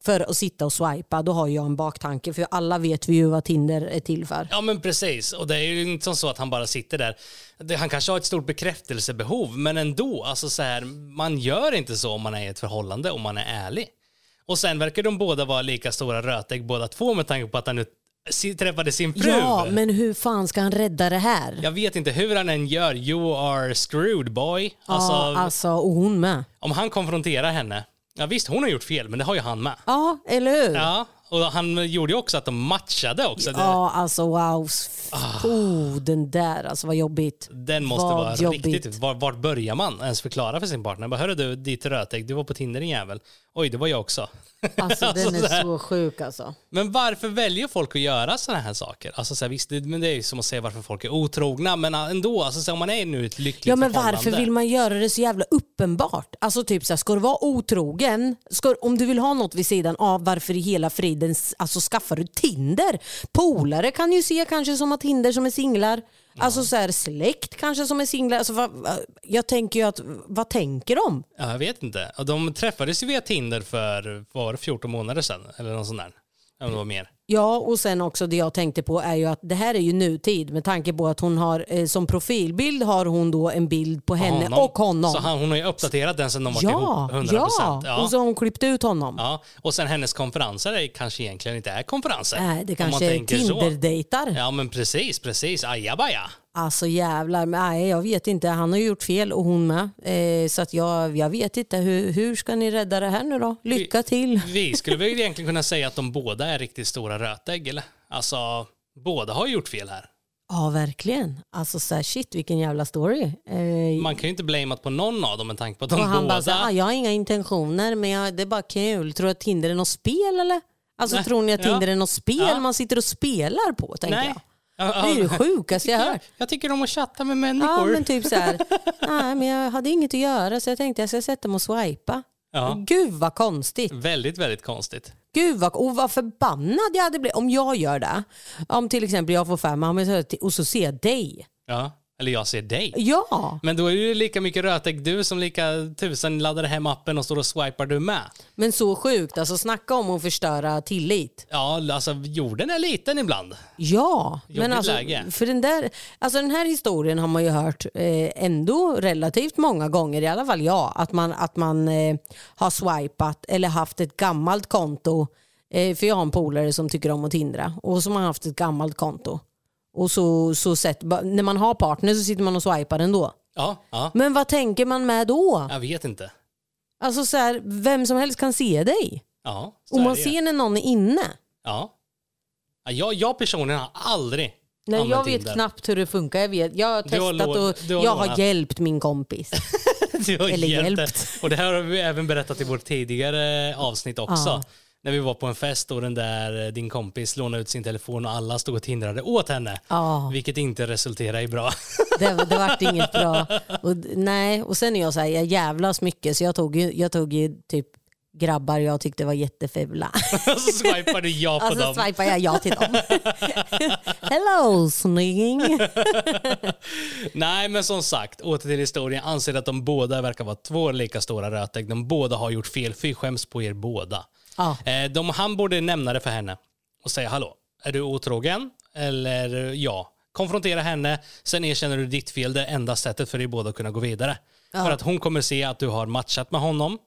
för att sitta och swipa, då har jag en baktanke. För alla vet vi ju vad Tinder är till för. Ja men precis, och det är ju inte så att han bara sitter där. Han kanske har ett stort bekräftelsebehov, men ändå, alltså så här, man gör inte så om man är i ett förhållande, om man är ärlig. Och sen verkar de båda vara lika stora rötägg båda två med tanke på att han nu träffade sin fru. Ja, men hur fan ska han rädda det här? Jag vet inte hur han än gör, you are screwed boy. Alltså, ja, alltså, och hon med. om han konfronterar henne, ja visst hon har gjort fel, men det har ju han med. Ja, eller hur? Ja, och han gjorde ju också att de matchade också. Ja, alltså wow. Oh, den där, alltså vad jobbigt. Den måste Vad vara jobbigt. riktigt... Var, vart börjar man ens förklara för sin partner? Bara, Hörru du, ditt rötägg, du var på Tinder din jävel. Oj, det var jag också. Alltså den så här. är så sjuk alltså. Men varför väljer folk att göra sådana här saker? Alltså, så här, visst, det, men det är ju som att säga varför folk är otrogna, men ändå, alltså, så här, om man är nu ett lyckligt Ja men varför vill man göra det så jävla uppenbart? Alltså typ så här, ska du vara otrogen, ska, om du vill ha något vid sidan av, varför i hela friden s- alltså, skaffar du Tinder? Polare kan ju se kanske som att Tinder som är singlar. Alltså så här, släkt kanske som är singlar. Alltså, vad, vad- jag tänker ju att, vad tänker de? Ja, jag vet inte. De träffades ju via Tinder för, var det, 14 månader sedan? Eller något sånt där. Om det var mer. Ja, och sen också det jag tänkte på är ju att det här är ju nutid med tanke på att hon har eh, som profilbild har hon då en bild på henne och honom. Så han, hon har ju uppdaterat den sedan de var ja, ihop 100%. ja, Ja. och så har hon klippt ut honom. Ja, och sen hennes konferenser är kanske egentligen inte är konferenser. Nej, det kanske är. Tinder-dejtar. Ja, men precis, precis. Ajabaja. Alltså jävlar, nej jag vet inte. Han har gjort fel och hon med. Eh, så att jag, jag vet inte. Hur, hur ska ni rädda det här nu då? Lycka till. Vi skulle väl egentligen kunna säga att de båda är riktigt stora rötägg, eller? Alltså, båda har gjort fel här. Ja, verkligen. Alltså så här, shit vilken jävla story. Eh, Man kan ju inte blamat på någon av dem med tanke på att de och han båda... bara, så, ah, jag har inga intentioner men jag, det är bara kul. Tror du att Tinder är något spel eller? Alltså Nej, tror ni att ja. Tinder är något spel Ja. man sitter och spelar på? Tänker Nej. jag. Ja, Det är det ja. sjukaste jag har jag, hört. jag tycker om att chatta med Ja människor. men typ så här, nej men jag hade inget att göra så jag tänkte jag ska sätta mig och swipa. Ja. Gud vad konstigt. Väldigt, väldigt konstigt. Gud vad, och vad förbannad jag hade blivit om jag gör det. Om till exempel jag får till- och så ser jag dig. Ja. Eller jag ser dig. Ja, Men då är det ju lika mycket rötägg du som lika tusen laddade hem appen och står och swipar du med. men så sjukt. Alltså snacka om att förstöra tillit. Ja, alltså jorden är liten ibland. Ja, men Jobbigt alltså, läge. för den, där, alltså den här historien har man ju hört eh, ändå relativt många gånger, i alla fall jag, att man, att man eh, har swipat eller haft ett gammalt konto. Eh, för jag har en polare som tycker om att tindra och som har haft ett gammalt konto. Och så, så sett, när man har partner så sitter man och swipar ändå. Ja, ja. Men vad tänker man med då? Jag vet inte. Alltså så här, vem som helst kan se dig. Ja, Och man ser när någon är inne. Ja. ja jag, jag personligen har aldrig Nej, jag vet Tinder. knappt hur det funkar. Jag, vet, jag har har testat lån- och har jag har hjälpt min kompis. Har Eller hjälpt hjälpt. Och det här har vi även berättat i vårt tidigare avsnitt också. Ja. När vi var på en fest och den där eh, din kompis lånade ut sin telefon och alla stod och tindrade åt henne. Ja, Vilket inte resulterade i bra. det, det vart inget bra. Och, nej, och sen är jag så här, jag jävlas mycket så jag tog ju, jag tog ju typ grabbar jag tyckte var jättefula. Och så swipade du ja på Och så dem. swipade jag ja till dem. Hello snygging. Nej, men som sagt, åter till historien. Anser att de båda verkar vara två lika stora rötägg. De båda har gjort fel. Fy skäms på er båda. Ja. Eh, de, han borde nämna det för henne och säga hallå, är du otrogen? Eller ja. Konfrontera henne, sen erkänner du ditt fel. Det enda sättet för er båda att kunna gå vidare. För att hon kommer se att du har matchat med honom.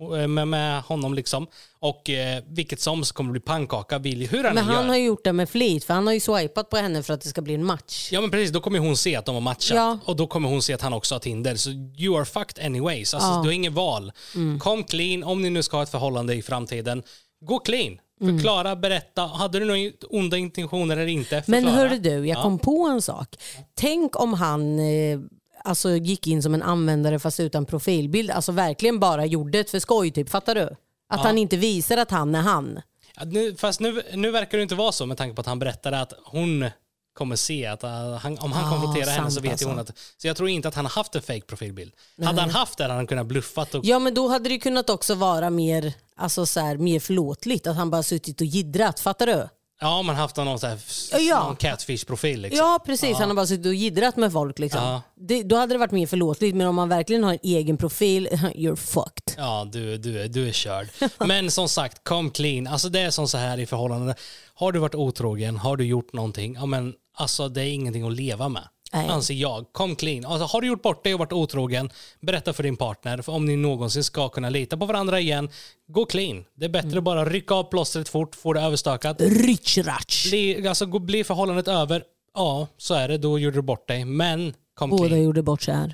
Eh, Med, med honom liksom. Och eh, vilket som så kommer det bli pannkaka, Billy, hur han Men han gör. har ju gjort det med flit för han har ju swipat på henne för att det ska bli en match. Ja men precis, då kommer hon se att de har matchat. Ja. Och då kommer hon se att han också har Tinder. Så you are fucked anyways. Alltså, Du har inget val. Mm. Kom clean, om ni nu ska ha ett förhållande i framtiden. Gå clean. Mm. Förklara, berätta. Hade du några onda intentioner eller inte? Men Förklara. hörru du, jag kom på en sak. Tänk om han eh, alltså, gick in som en användare fast utan profilbild. Alltså verkligen bara gjorde det för skoj, typ. fattar du? Att han inte visar att han är han. Ja, nu, fast nu, nu verkar det inte vara så med tanke på att han berättade att hon kommer se att uh, han, om han Ah, konfronterar henne så vet ju hon alltså. att... Så jag tror inte att han har haft en fake profilbild. Hade han haft det hade han kunnat bluffat och Ja men då hade det kunnat också vara mer, alltså, så här, mer förlåtligt. Att han bara suttit och jiddrat, fattar du? Ja, man haft någon, så här, Ja. någon catfish-profil. Liksom. Ja precis, han har bara suttit och jiddrat med folk. Liksom. Ja. Det, då hade det varit mer förlåtligt. Men om man verkligen har en egen profil, you're fucked. Ja, du, du, du är körd. Men som sagt, kom clean. Alltså det är som så här i förhållanden. Har du varit otrogen, har du gjort någonting, ja men alltså det är ingenting att leva med. Nej. Anser jag. Kom clean. Alltså, har du gjort bort dig och varit otrogen, berätta för din partner. För om ni någonsin ska kunna lita på varandra igen, gå clean. Det är bättre Mm. att bara rycka av plåstret fort, få det överstökat. Rich ratch. Bli, alltså, gå- blir förhållandet över, ja så är det, då gjorde du bort dig. Men kom Båda clean. gjorde bort sig här.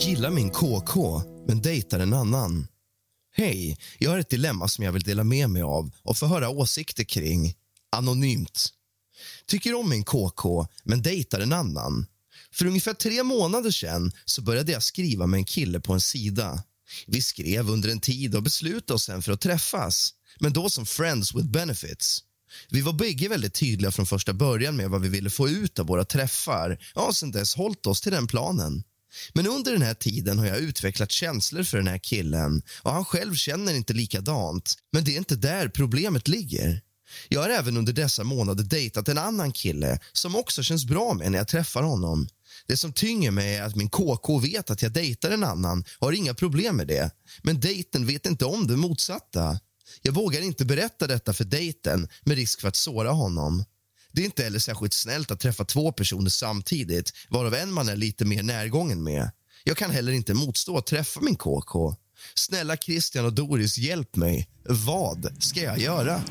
Gillar min KK, men dejtar en annan. Hej, jag har ett dilemma som jag vill dela med mig av och få höra åsikter kring. Anonymt. Tycker om min KK, men dejtar en annan. För ungefär tre månader sedan så började jag skriva med en kille på en sida. Vi skrev under en tid och beslutade oss sen för att träffas, men då som friends with benefits. Vi var bägge väldigt tydliga från första början med vad vi ville få ut av våra träffar. Ja, sen dess hållit oss till den planen. Men under den här tiden har jag utvecklat känslor för den här killen och han själv känner inte likadant. Men det är inte där problemet ligger. Jag har även under dessa månader dejtat en annan kille som också känns bra med när jag träffar honom. Det som tynger mig är att min KK vet att jag dejtar en annan och har inga problem med det. Men dejten vet inte om det motsatta. Jag vågar inte berätta detta för dejten med risk för att såra honom. Det är inte heller särskilt snällt att träffa två personer samtidigt varav en man är lite mer närgången med. Jag kan heller inte motstå att träffa min KK. Snälla Christian och Doris, hjälp mig. Vad ska jag göra?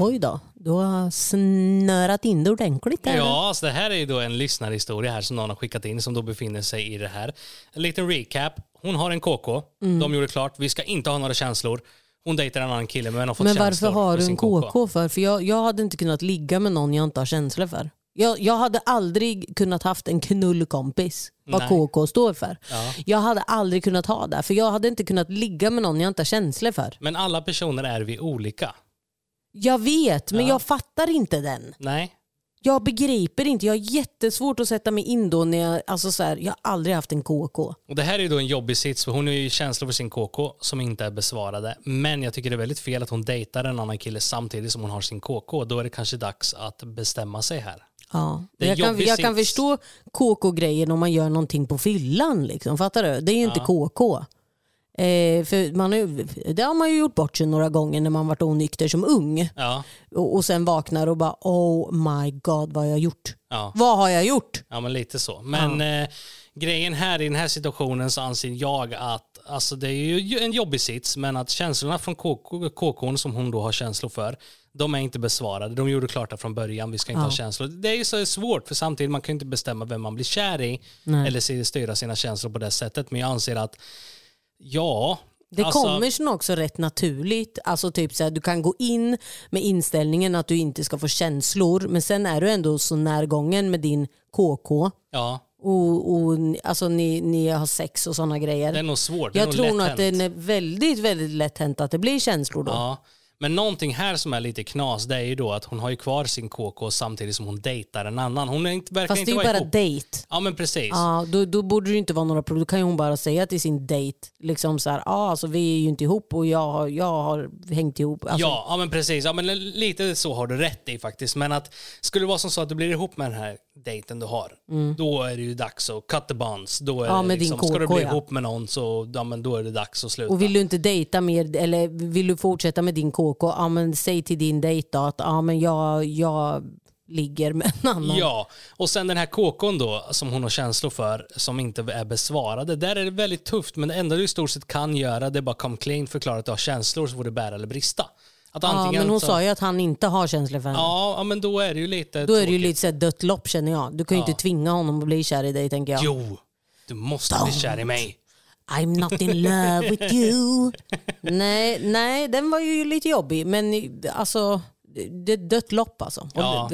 Oj då, du har snörat in det ordentligt där. Ja, alltså det här är ju då en lyssnarhistoria här som någon har skickat in som då befinner sig i det här. En liten recap. Hon har en KK. Mm. De gjorde klart, vi ska inte ha några känslor. Hon dejtar en annan kille men har fått Men känslor varför har du en KK för? För jag, jag hade inte kunnat ligga med någon jag inte har känslor för. Jag, jag hade aldrig kunnat haft en knullkompis, vad Nej. KK står för. Ja. Jag hade aldrig kunnat ha det, för jag hade inte kunnat ligga med någon jag inte har känslor för. Men alla personer är vi olika. Jag vet, men Ja. jag fattar inte den. Nej. Jag begriper inte, jag har jättesvårt att sätta mig in då när jag, alltså så här, jag har aldrig haft en KK. Och det här är ju då en jobbig sits för hon har ju känslor för sin KK som inte är besvarade. Men jag tycker det är väldigt fel att hon dejtar en annan kille samtidigt som hon har sin KK. Då är det kanske dags att bestämma sig här. Ja. Jag, kan, jag kan förstå KK-grejen om man gör någonting på fyllan. Liksom, fattar du? Det är ju inte KK. Eh, för man har, det har man ju gjort bort sig några gånger när man varit onykter som ung. Ja, Och, och sen vaknar och bara oh my god vad har jag gjort? ja. Vad har jag gjort? Ja, men lite så. Men eh, grejen här i den här situationen så anser jag att alltså det är ju en jobbig sits, men att känslorna från KK, KK som hon då har känslor för, de är inte besvarade. De gjorde klart det från början, vi ska inte Ja. ha känslor. Det är ju så svårt, för samtidigt man kan ju inte bestämma vem man blir kär i Nej. eller styra sina känslor på det sättet. Men jag anser att ja, Det alltså, kommer sen också rätt naturligt. Alltså typ så här, du kan gå in med inställningen att du inte ska få känslor men sen är du ändå så närgången med din KK ja, och, och alltså, ni, ni har sex och sådana grejer. det är nog svårt. Jag tror nog att det är väldigt, väldigt lätt hänt att det blir känslor då. Ja, Men någonting här som är lite knas, det är ju då att hon har ju kvar sin KK samtidigt som hon dejtar en annan. Hon är inte, verkar Fast det inte är ju bara ihop. dejt. Ja men precis. Ja, då, då borde det ju inte vara några problem. Då kan ju hon bara säga till sin dejt, liksom så här, ah, alltså, vi är ju inte ihop och jag, har- jag har hängt ihop. Alltså, Ja, ja men precis. Ja, men lite så har du rätt i faktiskt. Men att skulle det vara som så att du blir ihop med den här dejten du har, då är det ju dags att cut the bonds. Då är Mm. Ja, det liksom, ska du bli ihop med någon så ja, men då är det dags att sluta. Och vill du inte dejta mer eller vill du fortsätta med din KK, ja, men säg till din dejt då att ja, men jag, jag ligger med en annan. Ja, och sen den här KKn då som hon har känslor för som inte är besvarade. Där är det väldigt tufft men det enda du i stort sett kan göra det är bara come clean, förklara att du har känslor så får det bära eller brista. Att Ja, men hon så, sa ju att han inte har känslor för henne. Ja, men då är det ju lite Då är det ju lite så dött lopp känner jag. Du kan ju Ja. inte tvinga honom att bli kär i dig tänker jag. Jo, du måste bli kär i mig. I'm not in love with you. nej, nej, den var ju lite jobbig. Men alltså, det är dött lopp alltså. Ja.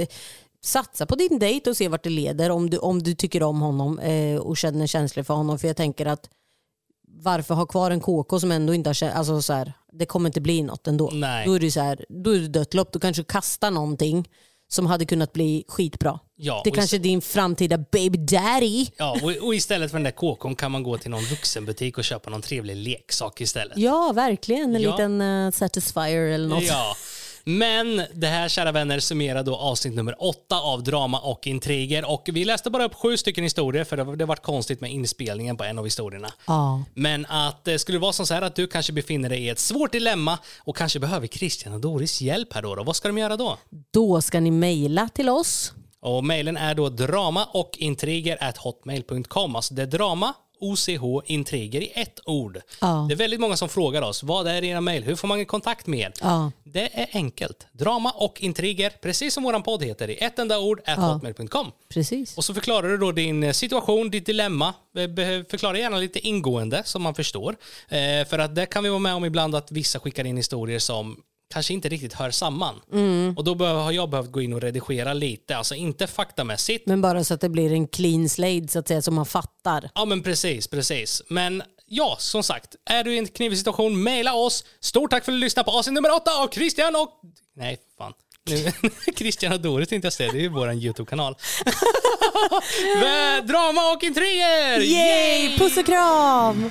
Satsa på din dejt och se vart det leder om du, om du tycker om honom eh, och känner känslor för honom. För jag tänker att varför ha kvar en KK som ändå inte har kä- alltså så här, det kommer inte bli något ändå. Nej. Då är det så här, då är det dött lopp. Du kanske kastar någonting som hade kunnat bli skitbra. Ja, det kanske är din framtida baby daddy. Ja, och, och istället för den där KKn kan man gå till någon vuxenbutik och köpa någon trevlig leksak istället. Ja, verkligen. En Ja. liten uh, satisfier eller något. Ja. Men det här, kära vänner, summerar då avsnitt nummer åtta av drama och intriger. Och vi läste bara upp sju stycken historier för det, det varit konstigt med inspelningen på en av historierna. Ja. Men att det skulle vara som så här att du kanske befinner dig i ett svårt dilemma och kanske behöver Christian och Doris hjälp här då. då. Vad ska de göra då? Då ska ni mejla till oss. Och mejlen är då drama och intriger at hotmail.com. Alltså det är drama, OCH, intriger i ett ord. Ja. Det är väldigt många som frågar oss, vad är era mejl? Hur får man kontakt med er? Ja. Det är enkelt. Drama och intriger, precis som våran podd heter, i ett enda ord, at hotmail.com. Precis. Och så förklarar du då din eh, situation, ditt dilemma. Förklara gärna lite ingående så man förstår. Eh, för att det kan vi vara med om ibland att vissa skickar in historier som kanske inte riktigt hör samman. Och då behöver- har jag behövt gå in och redigera lite, alltså inte faktamässigt. Men bara så att det blir en clean slate så att säga, så man fattar. Ja men precis, precis. Men ja, som sagt, är du i en knivig situation, mejla oss. Stort tack för att du lyssnade på avsnitt nummer åtta av Christian och... Nej, fan. Nu, Christian och Doris tänkte jag säga, det är ju vår YouTube-kanal. Drama och intriger! Yay! Puss och kram!